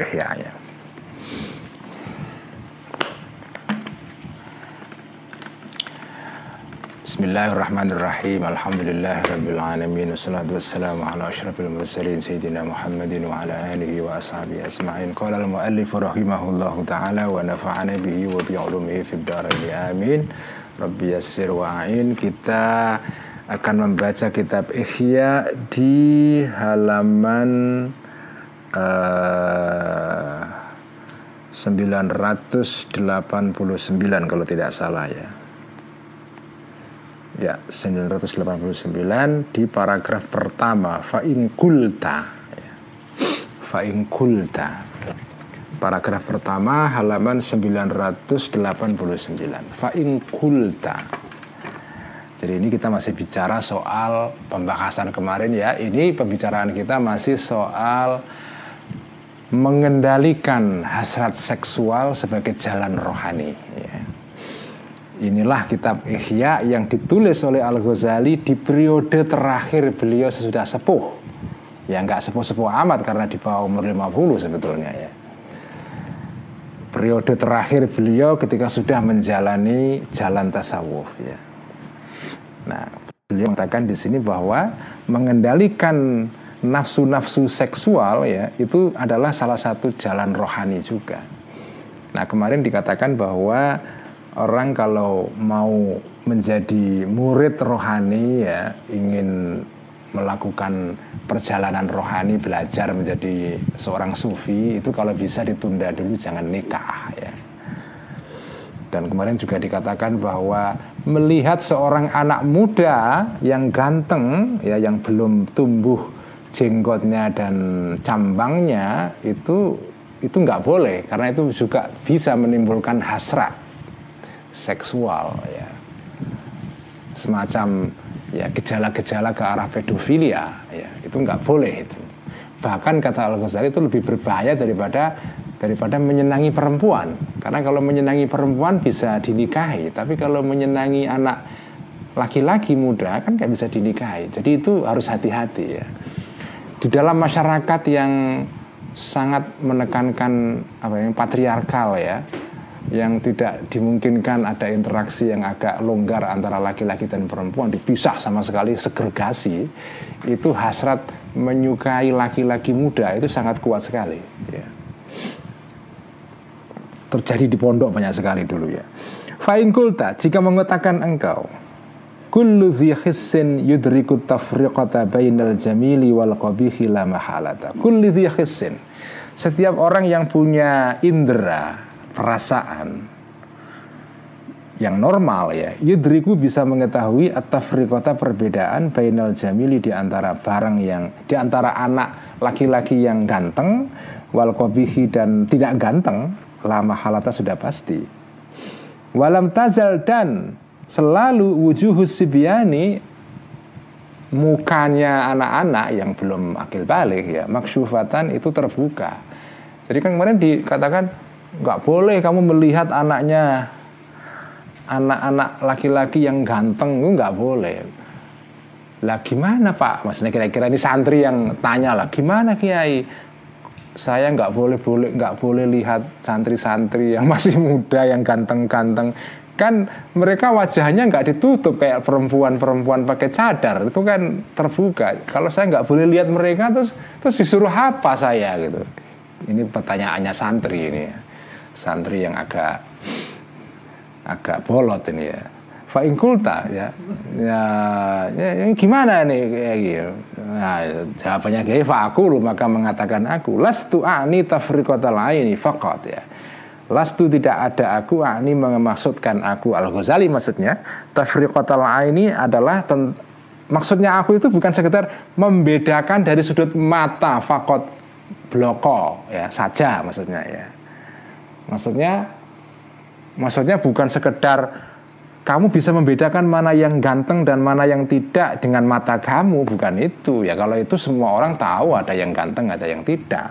[SPEAKER 1] Bismillahirrahmanirrahim. Alhamdulillahirabbil alamin. Wassalatu wassalamu ala asyrafil mursalin sayyidina Muhammadin wa ala alihi wa ashabihi ajma'in. Qala al-muallif rahimahullahu taala wa nafa'ana bihi wa bi ulumihi fid dharain. Amin. Rabbi yassir wa a'in. Kita akan membaca kitab Ihya di halaman uh, 989 kalau tidak salah ya. Ya, 989 di paragraf pertama fa'in kulta. Ya. Fa'in kulta. Paragraf pertama halaman 989. Fa'in kulta. Jadi ini kita masih bicara soal pembahasan kemarin ya. Ini pembicaraan kita masih soal mengendalikan hasrat seksual sebagai jalan rohani. Ya Inilah kitab Ihya yang ditulis oleh Al-Ghazali di periode terakhir beliau sesudah sepuh. Ya nggak sepuh-sepuh amat karena di bawah umur 50 sebetulnya ya. Periode terakhir beliau ketika sudah menjalani jalan tasawuf ya. Nah, beliau mengatakan di sini bahwa mengendalikan nafsu-nafsu seksual ya itu adalah salah satu jalan rohani juga. Nah, kemarin dikatakan bahwa orang kalau mau menjadi murid rohani ya ingin melakukan perjalanan rohani belajar menjadi seorang sufi itu kalau bisa ditunda dulu jangan nikah ya. Dan kemarin juga dikatakan bahwa melihat seorang anak muda yang ganteng ya yang belum tumbuh jenggotnya dan cambangnya itu itu nggak boleh karena itu juga bisa menimbulkan hasrat seksual ya. Semacam ya gejala-gejala ke arah pedofilia ya. Itu nggak boleh itu. Bahkan kata Al Ghazali itu lebih berbahaya daripada daripada menyenangi perempuan. Karena kalau menyenangi perempuan bisa dinikahi tapi kalau menyenangi anak laki-laki muda kan nggak bisa dinikahi. Jadi itu harus hati-hati ya. Di dalam masyarakat yang sangat menekankan apa yang patriarkal ya yang tidak dimungkinkan ada interaksi yang agak longgar antara laki-laki dan perempuan dipisah sama sekali segregasi itu hasrat menyukai laki-laki muda itu sangat kuat sekali ya. terjadi di pondok banyak sekali dulu ya fa'in kulta jika mengatakan engkau kullu dhi yudriku tafriqata bainal jamili wal qabihi la mahalata kullu setiap orang yang punya indera perasaan yang normal ya. Yudriku bisa mengetahui atafrikota perbedaan bainal jamili di antara barang yang di antara anak laki-laki yang ganteng wal kobihi dan tidak ganteng lama halata sudah pasti. Walam tazal dan selalu wujuhus sibiani mukanya anak-anak yang belum akil balik ya maksyufatan itu terbuka. Jadi kan kemarin dikatakan nggak boleh kamu melihat anaknya anak-anak laki-laki yang ganteng itu nggak boleh. Lah gimana pak? Maksudnya kira-kira ini santri yang tanya lah gimana kiai? Saya nggak boleh boleh nggak boleh lihat santri-santri yang masih muda yang ganteng-ganteng. Kan mereka wajahnya nggak ditutup kayak perempuan-perempuan pakai cadar. Itu kan terbuka. Kalau saya nggak boleh lihat mereka terus terus disuruh apa saya gitu. Ini pertanyaannya santri ini santri yang agak agak bolot ini ya. Fa'inkulta ya. ya ya, ya gimana nih kayak gitu nah jawabannya kayak fa'akulu maka mengatakan aku lastu ani tafriqatal aini faqat ya Lastu tidak ada aku ani memaksudkan aku Al Ghazali maksudnya tafriqatal aini adalah maksudnya aku itu bukan sekedar membedakan dari sudut mata fakot bloko ya saja maksudnya ya maksudnya maksudnya bukan sekedar kamu bisa membedakan mana yang ganteng dan mana yang tidak dengan mata kamu bukan itu. Ya kalau itu semua orang tahu ada yang ganteng ada yang tidak.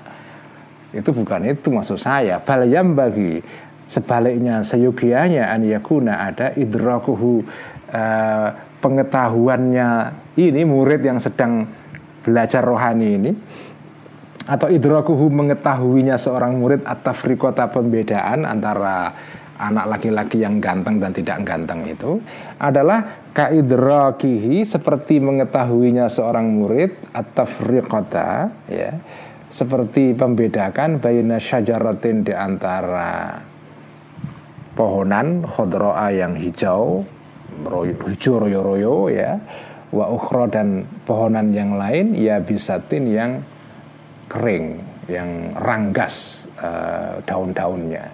[SPEAKER 1] Itu bukan itu maksud saya. Bal bagi sebaliknya seyogianya an yakuna ada idrakuhu uh, pengetahuannya ini murid yang sedang belajar rohani ini atau idrakuhu mengetahuinya seorang murid atau frikota pembedaan antara anak laki-laki yang ganteng dan tidak ganteng itu adalah kaidrakihi seperti mengetahuinya seorang murid atau friqata ya seperti pembedakan bayna syajaratin di antara pohonan khodroa yang hijau hijau royo-royo ya wa ukhra dan pohonan yang lain ya bisatin yang kering yang ranggas uh, daun-daunnya.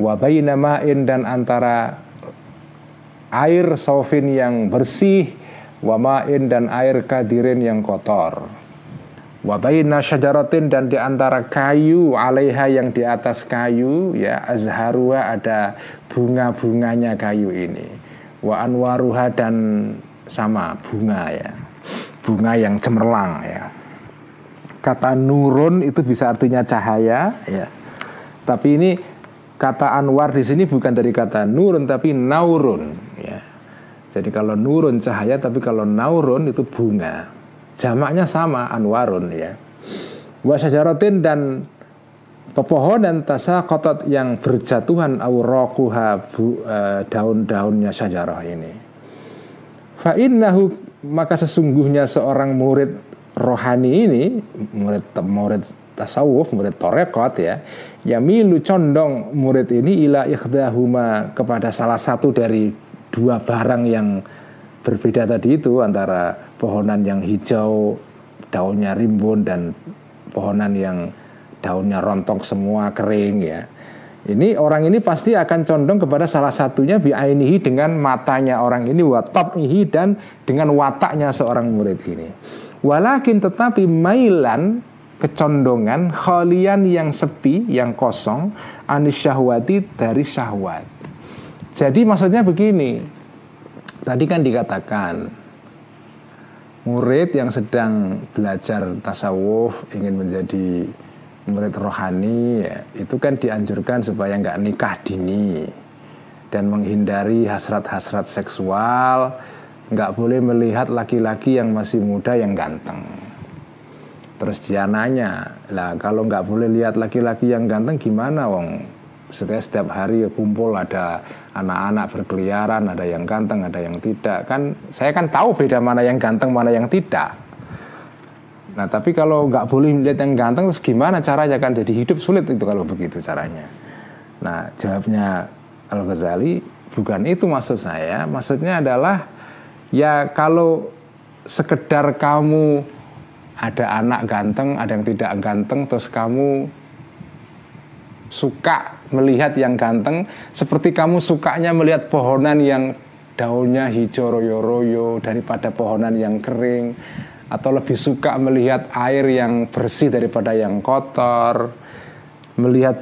[SPEAKER 1] Wabaina ma'in dan antara air sofin yang bersih wama'in dan air kadirin yang kotor. Wabaina syajaratin dan di antara kayu alaiha yang di atas kayu ya azharua ada bunga-bunganya kayu ini. Wa anwaruha dan sama bunga ya. Bunga yang cemerlang ya kata nurun itu bisa artinya cahaya ya tapi ini kata anwar di sini bukan dari kata nurun tapi naurun ya. Jadi kalau nurun cahaya tapi kalau naurun itu bunga. Jamaknya sama anwarun ya. Wasajaratin dan pepohonan kotot yang berjatuhan auraquha uh, daun-daunnya sajarah ini. Fa innahu maka sesungguhnya seorang murid rohani ini murid murid tasawuf, murid torekot ya, ya milu condong murid ini ila ikhdahuma kepada salah satu dari dua barang yang berbeda tadi itu antara pohonan yang hijau daunnya rimbun dan pohonan yang daunnya rontok semua kering ya. Ini orang ini pasti akan condong kepada salah satunya biainihi dengan matanya orang ini ini dan dengan wataknya seorang murid ini. Walakin tetapi mailan kecondongan khalian yang sepi, yang kosong anis syahwati dari syahwat. Jadi maksudnya begini. Tadi kan dikatakan murid yang sedang belajar tasawuf ingin menjadi murid rohani ya, itu kan dianjurkan supaya nggak nikah dini dan menghindari hasrat-hasrat seksual nggak boleh melihat laki-laki yang masih muda yang ganteng Terus dia nanya, lah kalau nggak boleh lihat laki-laki yang ganteng gimana wong? Setiap setiap hari kumpul ada anak-anak berkeliaran, ada yang ganteng, ada yang tidak. Kan saya kan tahu beda mana yang ganteng, mana yang tidak. Nah tapi kalau nggak boleh lihat yang ganteng, terus gimana caranya kan jadi hidup sulit itu kalau begitu caranya. Nah jawabnya Al Ghazali bukan itu maksud saya. Maksudnya adalah ya kalau sekedar kamu ada anak ganteng, ada yang tidak ganteng, terus kamu suka melihat yang ganteng, seperti kamu sukanya melihat pohonan yang daunnya hijau royo-royo daripada pohonan yang kering, atau lebih suka melihat air yang bersih daripada yang kotor, melihat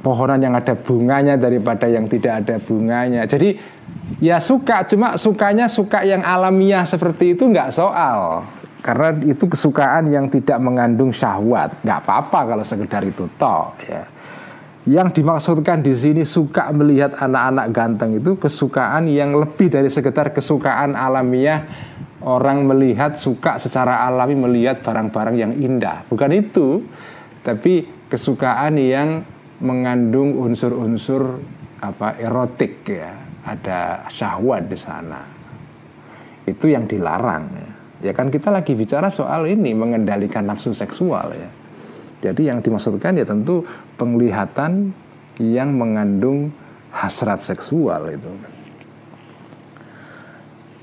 [SPEAKER 1] pohonan yang ada bunganya daripada yang tidak ada bunganya. Jadi ya suka, cuma sukanya suka yang alamiah seperti itu nggak soal. Karena itu kesukaan yang tidak mengandung syahwat. Nggak apa-apa kalau sekedar itu toh ya. Yang dimaksudkan di sini suka melihat anak-anak ganteng itu kesukaan yang lebih dari sekedar kesukaan alamiah. Orang melihat suka secara alami melihat barang-barang yang indah. Bukan itu tapi kesukaan yang mengandung unsur-unsur apa erotik ya ada syahwat di sana itu yang dilarang ya. Ya kan kita lagi bicara soal ini mengendalikan nafsu seksual ya. Jadi yang dimaksudkan ya tentu penglihatan yang mengandung hasrat seksual itu.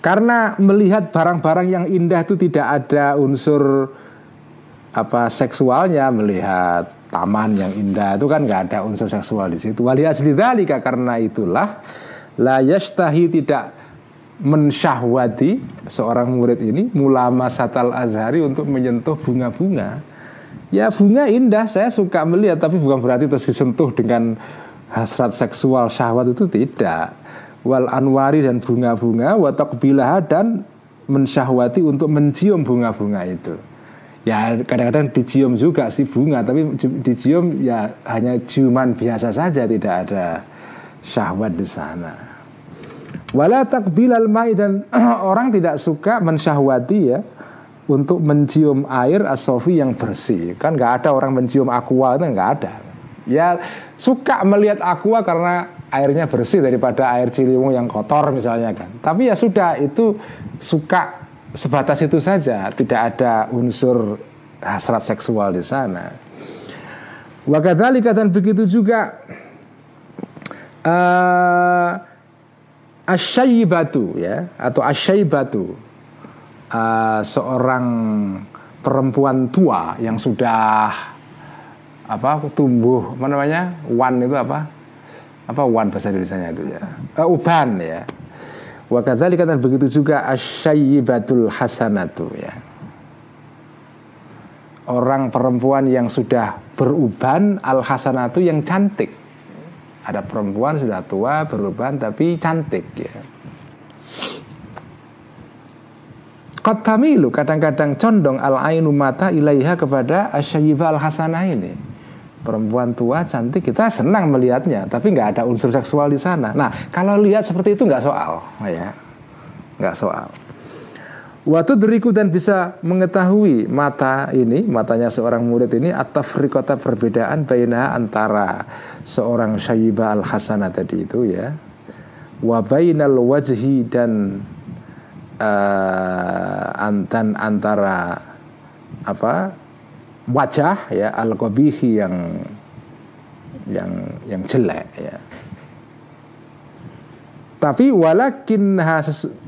[SPEAKER 1] Karena melihat barang-barang yang indah itu tidak ada unsur apa seksualnya melihat taman yang indah itu kan nggak ada unsur seksual di situ. Wali asli dalika karena itulah la yastahi tidak mensyahwati seorang murid ini mulama satal azhari untuk menyentuh bunga-bunga. Ya bunga indah, saya suka melihat tapi bukan berarti terus disentuh dengan hasrat seksual syahwat itu tidak wal anwari dan bunga-bunga watak bilah dan mensyahwati untuk mencium bunga-bunga itu. Ya kadang-kadang dicium juga sih bunga tapi dicium ya hanya ciuman biasa saja tidak ada syahwat di sana. Wala takbilal mai dan orang tidak suka mensyahwati ya untuk mencium air asofi yang bersih. Kan nggak ada orang mencium aqua itu nggak ada. Ya suka melihat aqua karena airnya bersih daripada air Ciliwung yang kotor misalnya kan. Tapi ya sudah itu suka sebatas itu saja, tidak ada unsur hasrat seksual di sana. Wakadhalika dan begitu juga uh, asyaibatu ya atau asyaibatu. Uh, seorang perempuan tua yang sudah apa tumbuh apa namanya wan itu apa? Apa wan bahasa Indonesia itu ya? Uh, uban ya. Wa kadzalika dan begitu juga asyayyibatul hasanatu ya. Orang perempuan yang sudah beruban al hasanatu yang cantik ada perempuan sudah tua beruban tapi cantik ya. Qatamilu kadang-kadang condong al ainu mata ilaiha kepada asyayyibah al hasanah ini. Perempuan tua cantik kita senang melihatnya tapi nggak ada unsur seksual di sana. Nah kalau lihat seperti itu nggak soal ya. Nggak soal Waktu deriku dan bisa mengetahui mata ini, matanya seorang murid ini atau frikota perbedaan baina antara seorang syayibah al hasanah tadi itu ya, wabainal wajhi dan uh, antan antara apa wajah ya al qabihi yang yang yang jelek ya. Tapi walakin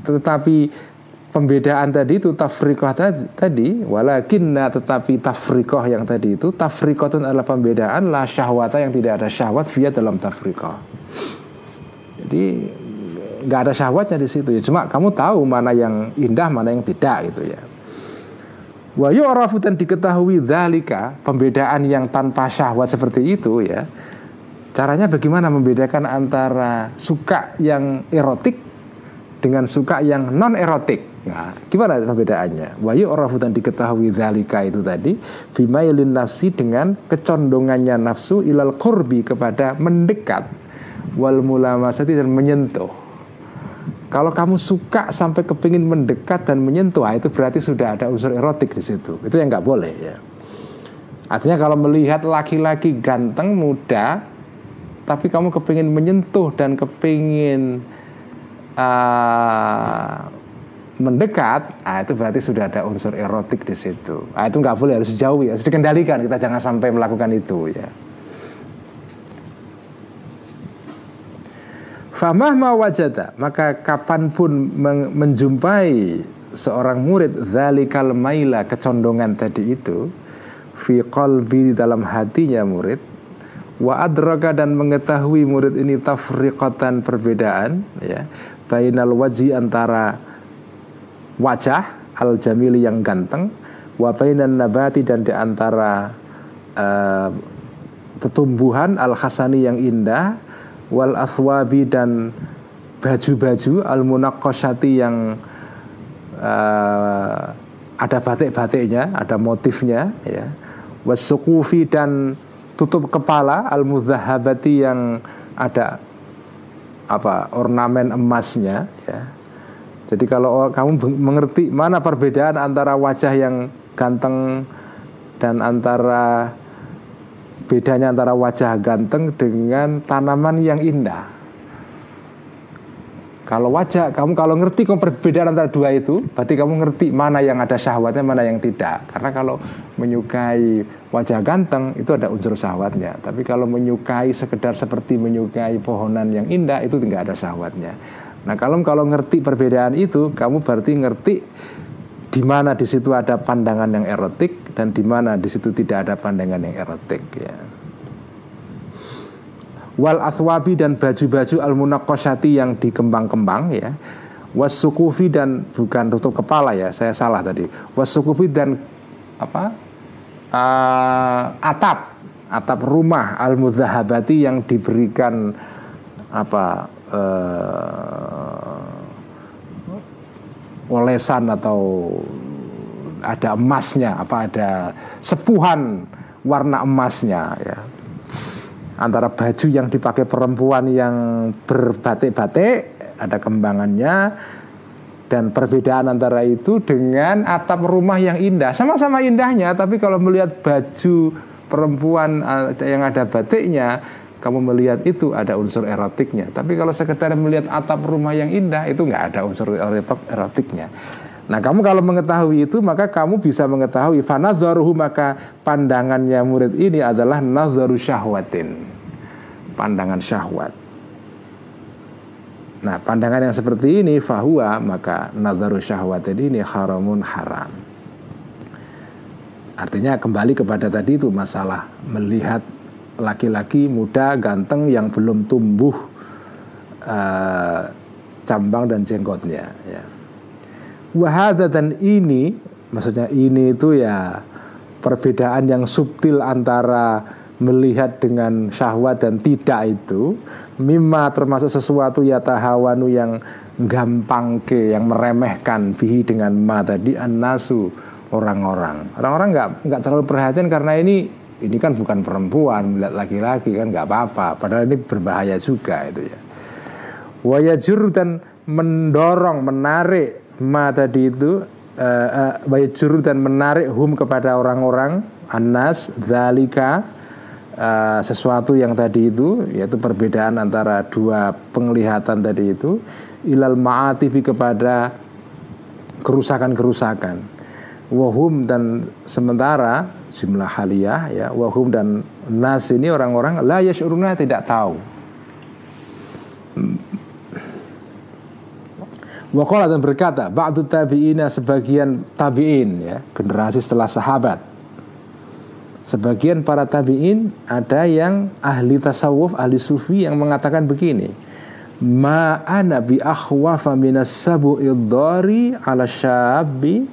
[SPEAKER 1] tetapi pembedaan tadi itu tafriqah tadi walakinna tetapi tafriqah yang tadi itu tafriqah itu adalah pembedaan la syahwata yang tidak ada syahwat via dalam tafriqah. Jadi nggak ada syahwatnya di situ ya. Cuma kamu tahu mana yang indah, mana yang tidak gitu ya. Wa yu'rafu dan diketahui dzalika, pembedaan yang tanpa syahwat seperti itu ya. Caranya bagaimana membedakan antara suka yang erotik dengan suka yang non erotik? Nah, gimana pembedaannya? Wa yu'rafu dan diketahui dzalika itu tadi bimailin nafsi dengan kecondongannya nafsu ilal qurbi kepada mendekat wal mulamasati dan menyentuh kalau kamu suka sampai kepingin mendekat dan menyentuh, ah, itu berarti sudah ada unsur erotik di situ. Itu yang nggak boleh ya. Artinya kalau melihat laki-laki ganteng muda, tapi kamu kepingin menyentuh dan kepingin uh, mendekat, ah itu berarti sudah ada unsur erotik di situ. Ah itu nggak boleh harus dijauhi, harus dikendalikan. Kita jangan sampai melakukan itu ya. Famah maka kapan pun menjumpai seorang murid zalikal maila kecondongan tadi itu fi qalbi dalam hatinya murid wa adraka dan mengetahui murid ini tafriqatan perbedaan ya bainal wajhi antara wajah al jamili yang ganteng wa nabati dan di antara uh, tetumbuhan al hasani yang indah wal aswabi dan baju-baju al munaqqashati yang uh, ada batik-batiknya, ada motifnya ya. Wasukufi dan tutup kepala al mudzahabati yang ada apa ornamen emasnya ya. Jadi kalau kamu mengerti mana perbedaan antara wajah yang ganteng dan antara bedanya antara wajah ganteng dengan tanaman yang indah. Kalau wajah kamu kalau ngerti perbedaan antara dua itu, berarti kamu ngerti mana yang ada syahwatnya, mana yang tidak. Karena kalau menyukai wajah ganteng itu ada unsur syahwatnya. Tapi kalau menyukai sekedar seperti menyukai pohonan yang indah itu tidak ada syahwatnya. Nah kalau kalau ngerti perbedaan itu, kamu berarti ngerti di mana di situ ada pandangan yang erotik dan di mana di situ tidak ada pandangan yang erotik ya. Wal athwabi dan baju-baju al munakoshati yang dikembang-kembang ya. Wasukufi dan bukan tutup kepala ya, saya salah tadi. Wasukufi dan apa? Uh, atap atap rumah al mudzahabati yang diberikan apa uh, olesan atau ada emasnya apa ada sepuhan warna emasnya ya. Antara baju yang dipakai perempuan yang berbatik-batik ada kembangannya dan perbedaan antara itu dengan atap rumah yang indah. Sama-sama indahnya tapi kalau melihat baju perempuan eh, yang ada batiknya kamu melihat itu ada unsur erotiknya tapi kalau sekedar melihat atap rumah yang indah itu nggak ada unsur erotiknya Nah kamu kalau mengetahui itu maka kamu bisa mengetahui fanadharuhu maka pandangannya murid ini adalah nadharu syahwatin pandangan syahwat. Nah pandangan yang seperti ini fahuwa maka nadharu syahwatin ini haramun haram. Artinya kembali kepada tadi itu masalah melihat laki-laki muda ganteng yang belum tumbuh uh, cambang dan jenggotnya. Ya. Wahada dan ini, maksudnya ini itu ya perbedaan yang subtil antara melihat dengan syahwat dan tidak itu mimma termasuk sesuatu ya tahawanu yang gampang ke yang meremehkan bihi dengan ma tadi an-nasu orang-orang. Orang-orang nggak nggak terlalu perhatian karena ini ini kan bukan perempuan, melihat laki-laki kan nggak apa-apa. Padahal ini berbahaya juga itu ya. Wayajur dan mendorong, menarik ma tadi itu uh, uh, dan menarik hum kepada orang-orang anas zalika uh, sesuatu yang tadi itu yaitu perbedaan antara dua penglihatan tadi itu ilal ma'atifi kepada kerusakan-kerusakan wahum dan sementara jumlah haliyah ya. Wahum dan nas ini orang-orang la yashuruna tidak tahu. Wakola dan berkata Ba'du tabi'ina sebagian tabi'in ya. Generasi setelah sahabat. Sebagian para tabi'in Ada yang ahli tasawuf Ahli sufi yang mengatakan begini Ma'ana bi akhwafa minas sabu'i dhari ala syabbi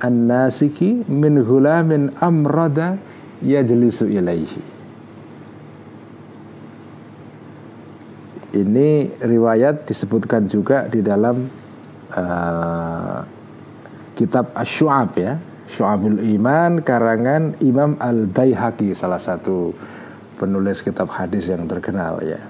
[SPEAKER 1] an-nasiki min hulamin amrada yajlisu ilaihi. Ini riwayat disebutkan juga di dalam uh, kitab Ash-Shu'ab ya. Syu'abul Iman karangan Imam Al-Baihaqi salah satu penulis kitab hadis yang terkenal ya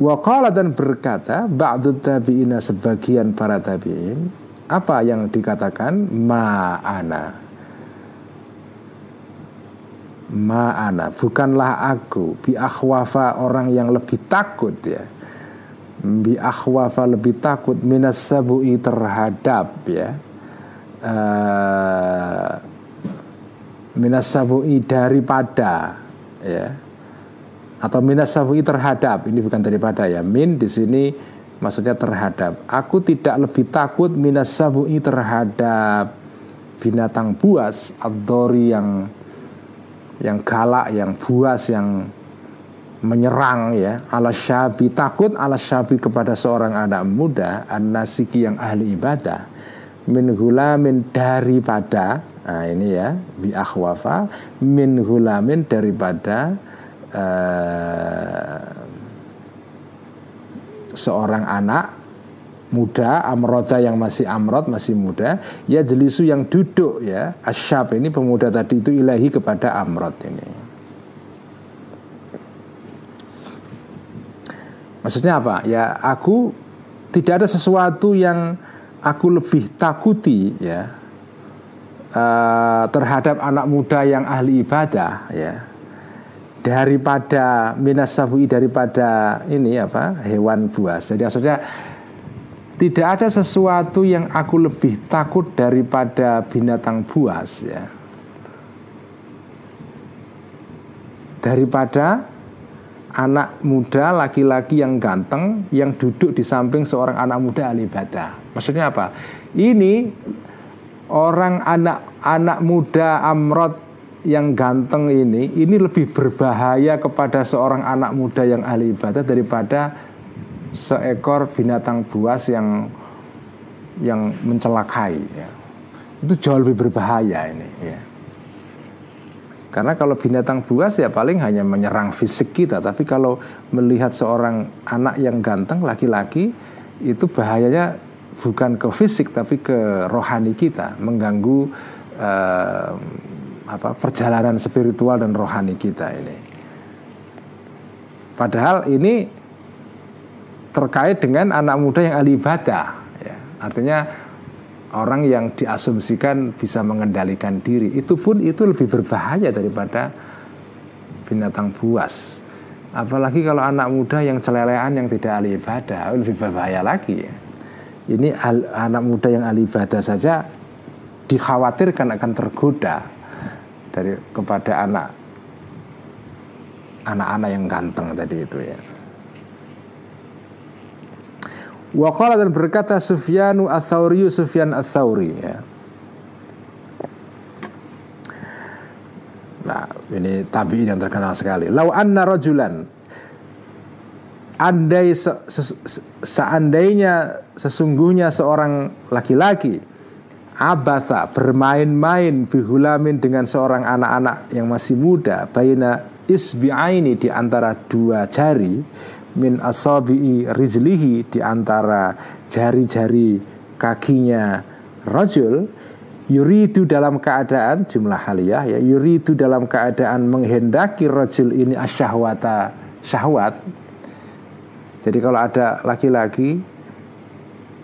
[SPEAKER 1] Waqala dan berkata Ba'du tabi'ina sebagian para tabi'in Apa yang dikatakan? Ma'ana. Ma'ana. Bukanlah aku Bi akhwafa orang yang lebih takut ya. Bi akhwafa lebih takut Minas sabu'i terhadap ya. Uh, Minas sabu'i daripada Ya atau minas safui terhadap? Ini bukan daripada ya. Min di sini maksudnya terhadap. Aku tidak lebih takut minas safui terhadap binatang buas adori yang yang galak yang buas yang menyerang ya. Ala syabi takut ala syabi kepada seorang anak muda an nasiki yang ahli ibadah min gulamin daripada nah ini ya bi akhwafa min gulamin daripada uh, seorang anak muda amroda yang masih amrod masih muda ya jelisu yang duduk ya. Asyab ini pemuda tadi itu ilahi kepada amrod ini. Maksudnya apa? Ya aku tidak ada sesuatu yang aku lebih takuti ya uh, terhadap anak muda yang ahli ibadah ya daripada minas safui daripada ini apa hewan buas. Jadi maksudnya tidak ada sesuatu yang aku lebih takut daripada binatang buas ya. Daripada anak muda laki-laki yang ganteng yang duduk di samping seorang anak muda ahli ibadah. Maksudnya apa? Ini orang anak anak muda amrot yang ganteng ini ini lebih berbahaya kepada seorang anak muda yang ahli ibadah daripada seekor binatang buas yang yang mencelakai ya. Itu jauh lebih berbahaya ini ya. Karena kalau binatang buas ya paling hanya menyerang fisik kita, tapi kalau melihat seorang anak yang ganteng laki-laki itu bahayanya bukan ke fisik tapi ke rohani kita, mengganggu apa perjalanan spiritual dan rohani kita ini. Padahal ini terkait dengan anak muda yang ahli ibadah, ya. artinya orang yang diasumsikan bisa mengendalikan diri itu pun itu lebih berbahaya daripada binatang buas apalagi kalau anak muda yang celelean yang tidak ahli ibadah lebih berbahaya lagi ya. ini anak muda yang ahli ibadah saja dikhawatirkan akan tergoda dari kepada anak anak-anak yang ganteng tadi itu ya Waqala dan berkata Sufyanu Atsauri Sufyan Atsauri ya. Nah, ini tabi'in yang terkenal sekali. Lau anna rajulan andai se, se, seandainya sesungguhnya seorang laki-laki abasa bermain-main bihulamin dengan seorang anak-anak yang masih muda baina isbi'aini di antara dua jari min asabi'i rizlihi di antara jari-jari kakinya rajul yuridu dalam keadaan jumlah haliyah ya yuridu dalam keadaan menghendaki rajul ini asyahwata syahwat. Jadi kalau ada laki-laki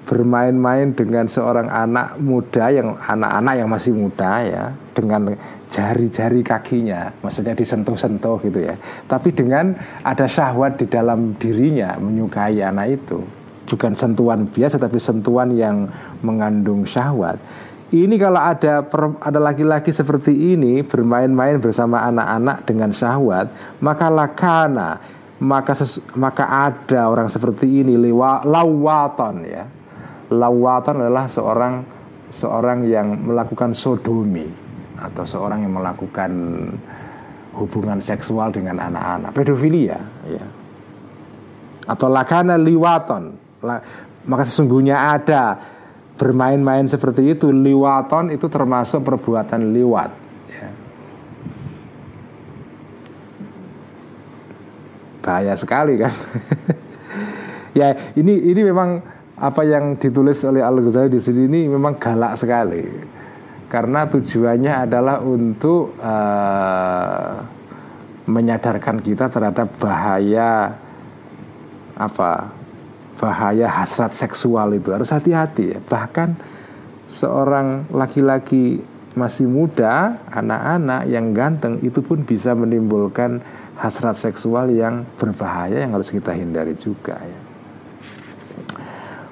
[SPEAKER 1] bermain-main dengan seorang anak muda yang anak-anak yang masih muda ya dengan jari-jari kakinya, maksudnya disentuh-sentuh gitu ya. Tapi dengan ada syahwat di dalam dirinya menyukai anak itu, bukan sentuhan biasa tapi sentuhan yang mengandung syahwat. Ini kalau ada ada laki-laki seperti ini bermain-main bersama anak-anak dengan syahwat, maka lakana maka ses, maka ada orang seperti ini lewa, lawaton ya. Lawaton adalah seorang seorang yang melakukan sodomi atau seorang yang melakukan hubungan seksual dengan anak-anak. Pedofilia ya. Atau lakana liwaton. Maka sesungguhnya ada bermain-main seperti itu. Liwaton itu termasuk perbuatan liwat ya. bahaya sekali kan? Ya ini ini memang apa yang ditulis oleh Al Ghazali di sini ini memang galak sekali. Karena tujuannya adalah untuk uh, menyadarkan kita terhadap bahaya apa bahaya hasrat seksual itu. Harus hati-hati ya. bahkan seorang laki-laki masih muda anak-anak yang ganteng itu pun bisa menimbulkan hasrat seksual yang berbahaya yang harus kita hindari juga ya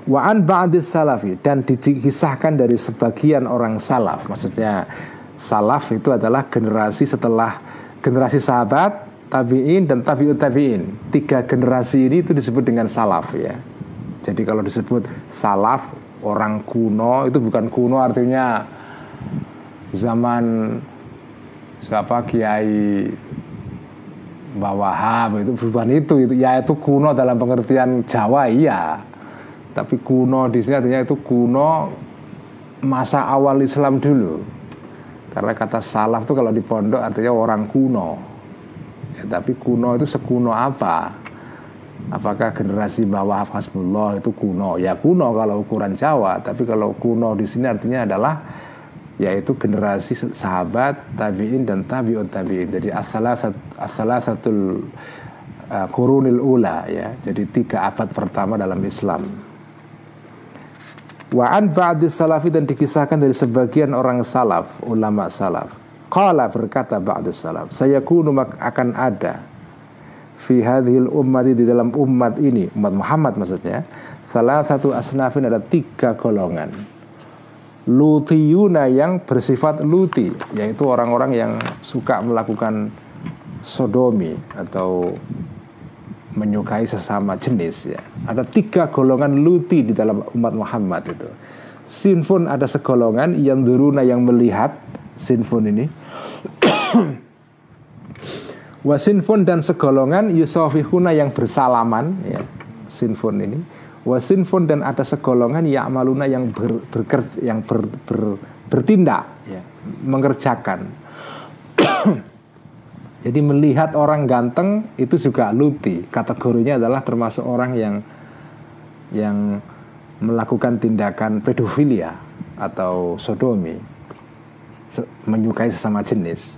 [SPEAKER 1] Wa an salafi dan dikisahkan dari sebagian orang salaf. Maksudnya salaf itu adalah generasi setelah generasi sahabat, tabi'in dan tabi'ut tabi'in. Tiga generasi ini itu disebut dengan salaf ya. Jadi kalau disebut salaf orang kuno itu bukan kuno artinya zaman siapa kiai Bawahab itu bukan itu itu ya itu kuno dalam pengertian Jawa iya tapi kuno di sini artinya itu kuno masa awal Islam dulu. Karena kata salaf itu kalau di pondok artinya orang kuno. Ya, tapi kuno itu sekuno apa? Apakah generasi bawah Hasbullah itu kuno? Ya kuno kalau ukuran Jawa, tapi kalau kuno di sini artinya adalah yaitu generasi sahabat, tabi'in dan tabi'ut tabi'in. Jadi as-salasatul uh, kurunil ula ya. Jadi tiga abad pertama dalam Islam. Wa an salafi dan dikisahkan dari sebagian orang salaf, ulama salaf. Qala berkata ba'dis salaf, saya kunu akan ada fi hadhil ummati di dalam umat ini, umat Muhammad maksudnya, salah satu asnafin ada tiga golongan. Lutiyuna yang bersifat luti, yaitu orang-orang yang suka melakukan sodomi atau menyukai sesama jenis ya. Ada tiga golongan luti di dalam umat Muhammad itu. Sinfon ada segolongan yang duruna yang melihat sinfon ini. Wasinfon dan segolongan yusofihuna yang bersalaman ya, sinfon ini. Wasinfon dan ada segolongan ya amaluna yang ber, berkerja, yang ber, ber, bertindak ya, mengerjakan. Jadi melihat orang ganteng itu juga luti. Kategorinya adalah termasuk orang yang yang melakukan tindakan pedofilia atau sodomi, menyukai sesama jenis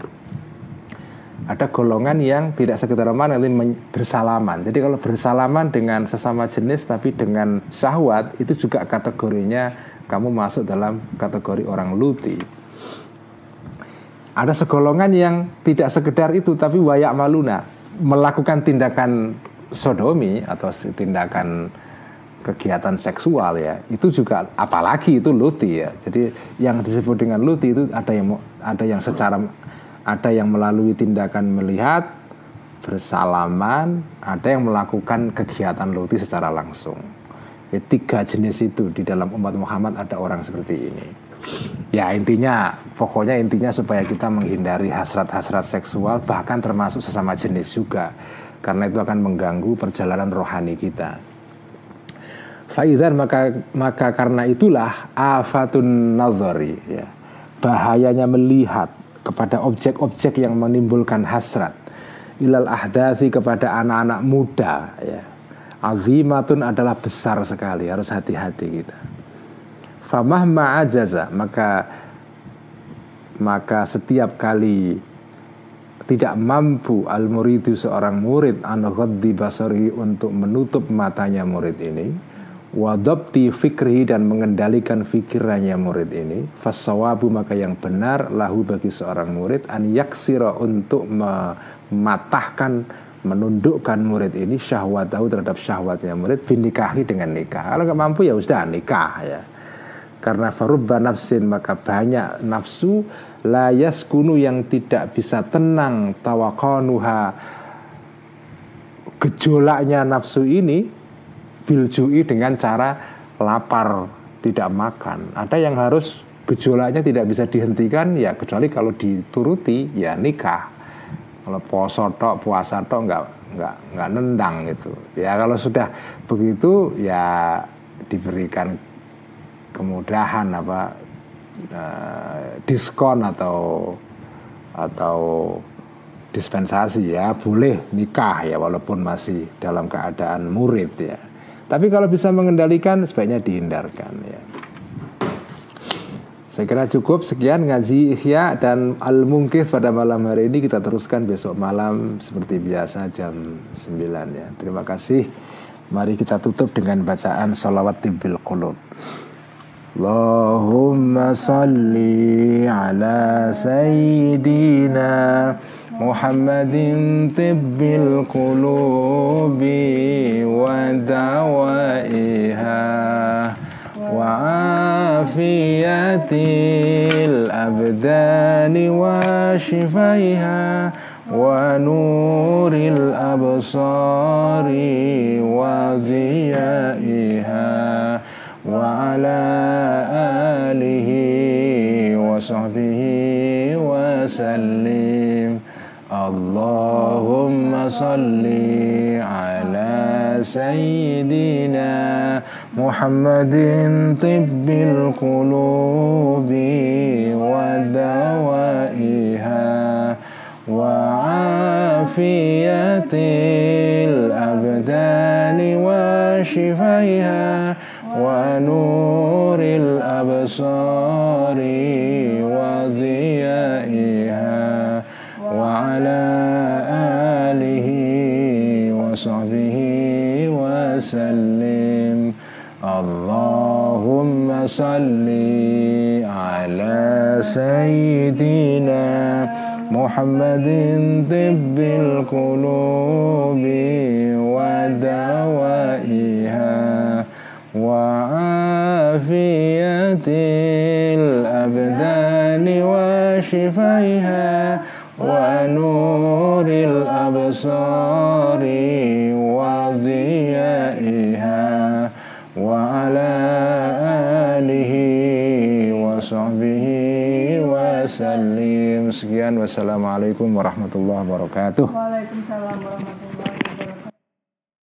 [SPEAKER 1] ada golongan yang tidak sekedar mana nanti bersalaman. Jadi kalau bersalaman dengan sesama jenis tapi dengan syahwat itu juga kategorinya kamu masuk dalam kategori orang luti. Ada segolongan yang tidak sekedar itu tapi wayak maluna melakukan tindakan sodomi atau tindakan kegiatan seksual ya itu juga apalagi itu luti ya jadi yang disebut dengan luti itu ada yang ada yang secara ada yang melalui tindakan melihat, bersalaman, ada yang melakukan kegiatan luti secara langsung. Ya, tiga jenis itu di dalam umat Muhammad ada orang seperti ini. Ya intinya, pokoknya intinya supaya kita menghindari hasrat-hasrat seksual bahkan termasuk sesama jenis juga. Karena itu akan mengganggu perjalanan rohani kita. Faizan maka maka karena itulah afatun nazari ya. Bahayanya melihat kepada objek-objek yang menimbulkan hasrat ilal ahdathi kepada anak-anak muda ya azimatun adalah besar sekali harus hati-hati kita famah ma'ajaza maka maka setiap kali tidak mampu al muridu seorang murid an basari untuk menutup matanya murid ini wadabti fikri dan mengendalikan fikirannya murid ini fasawabu maka yang benar lahu bagi seorang murid an yaksira untuk mematahkan menundukkan murid ini syahwat tahu terhadap syahwatnya murid binikahi dengan nikah. Kalau nggak mampu ya sudah nikah ya karena farubba nafsin maka banyak nafsu layas kunu yang tidak bisa tenang tawakanuha gejolaknya nafsu ini biljui dengan cara lapar tidak makan. Ada yang harus gejolaknya tidak bisa dihentikan ya kecuali kalau dituruti ya nikah. Kalau poso tok, puasa tok nggak nggak nggak nendang gitu. Ya kalau sudah begitu ya diberikan kemudahan apa uh, diskon atau atau dispensasi ya boleh nikah ya walaupun masih dalam keadaan murid ya tapi kalau bisa mengendalikan sebaiknya dihindarkan ya. Saya kira cukup sekian ngaji Ihya dan Al-Mungkif pada malam hari ini kita teruskan besok malam seperti biasa jam 9 ya. Terima kasih. Mari kita tutup dengan bacaan salawat tibil qulub. Allahumma salli ala sayyidina محمد طب القلوب ودوائها وعافية الأبدان وشفيها ونور الأبصار وضيائها. وعلى آله وصحبه وسلم. اللهم صل على سيدنا محمد طب القلوب ودوائها وعافية الأبدان وشفيها ونور الأبصار وعلى آله وصحبه وسلم. اللهم صل على سيدنا محمد طب القلوب ودوائها وعافية الأبدان وشفيها ونور الأبصار وضيائها وعلى آله وصحبه وسلم. سكيان والسلام عليكم ورحمة
[SPEAKER 2] الله وبركاته. وعليكم السلام ورحمة الله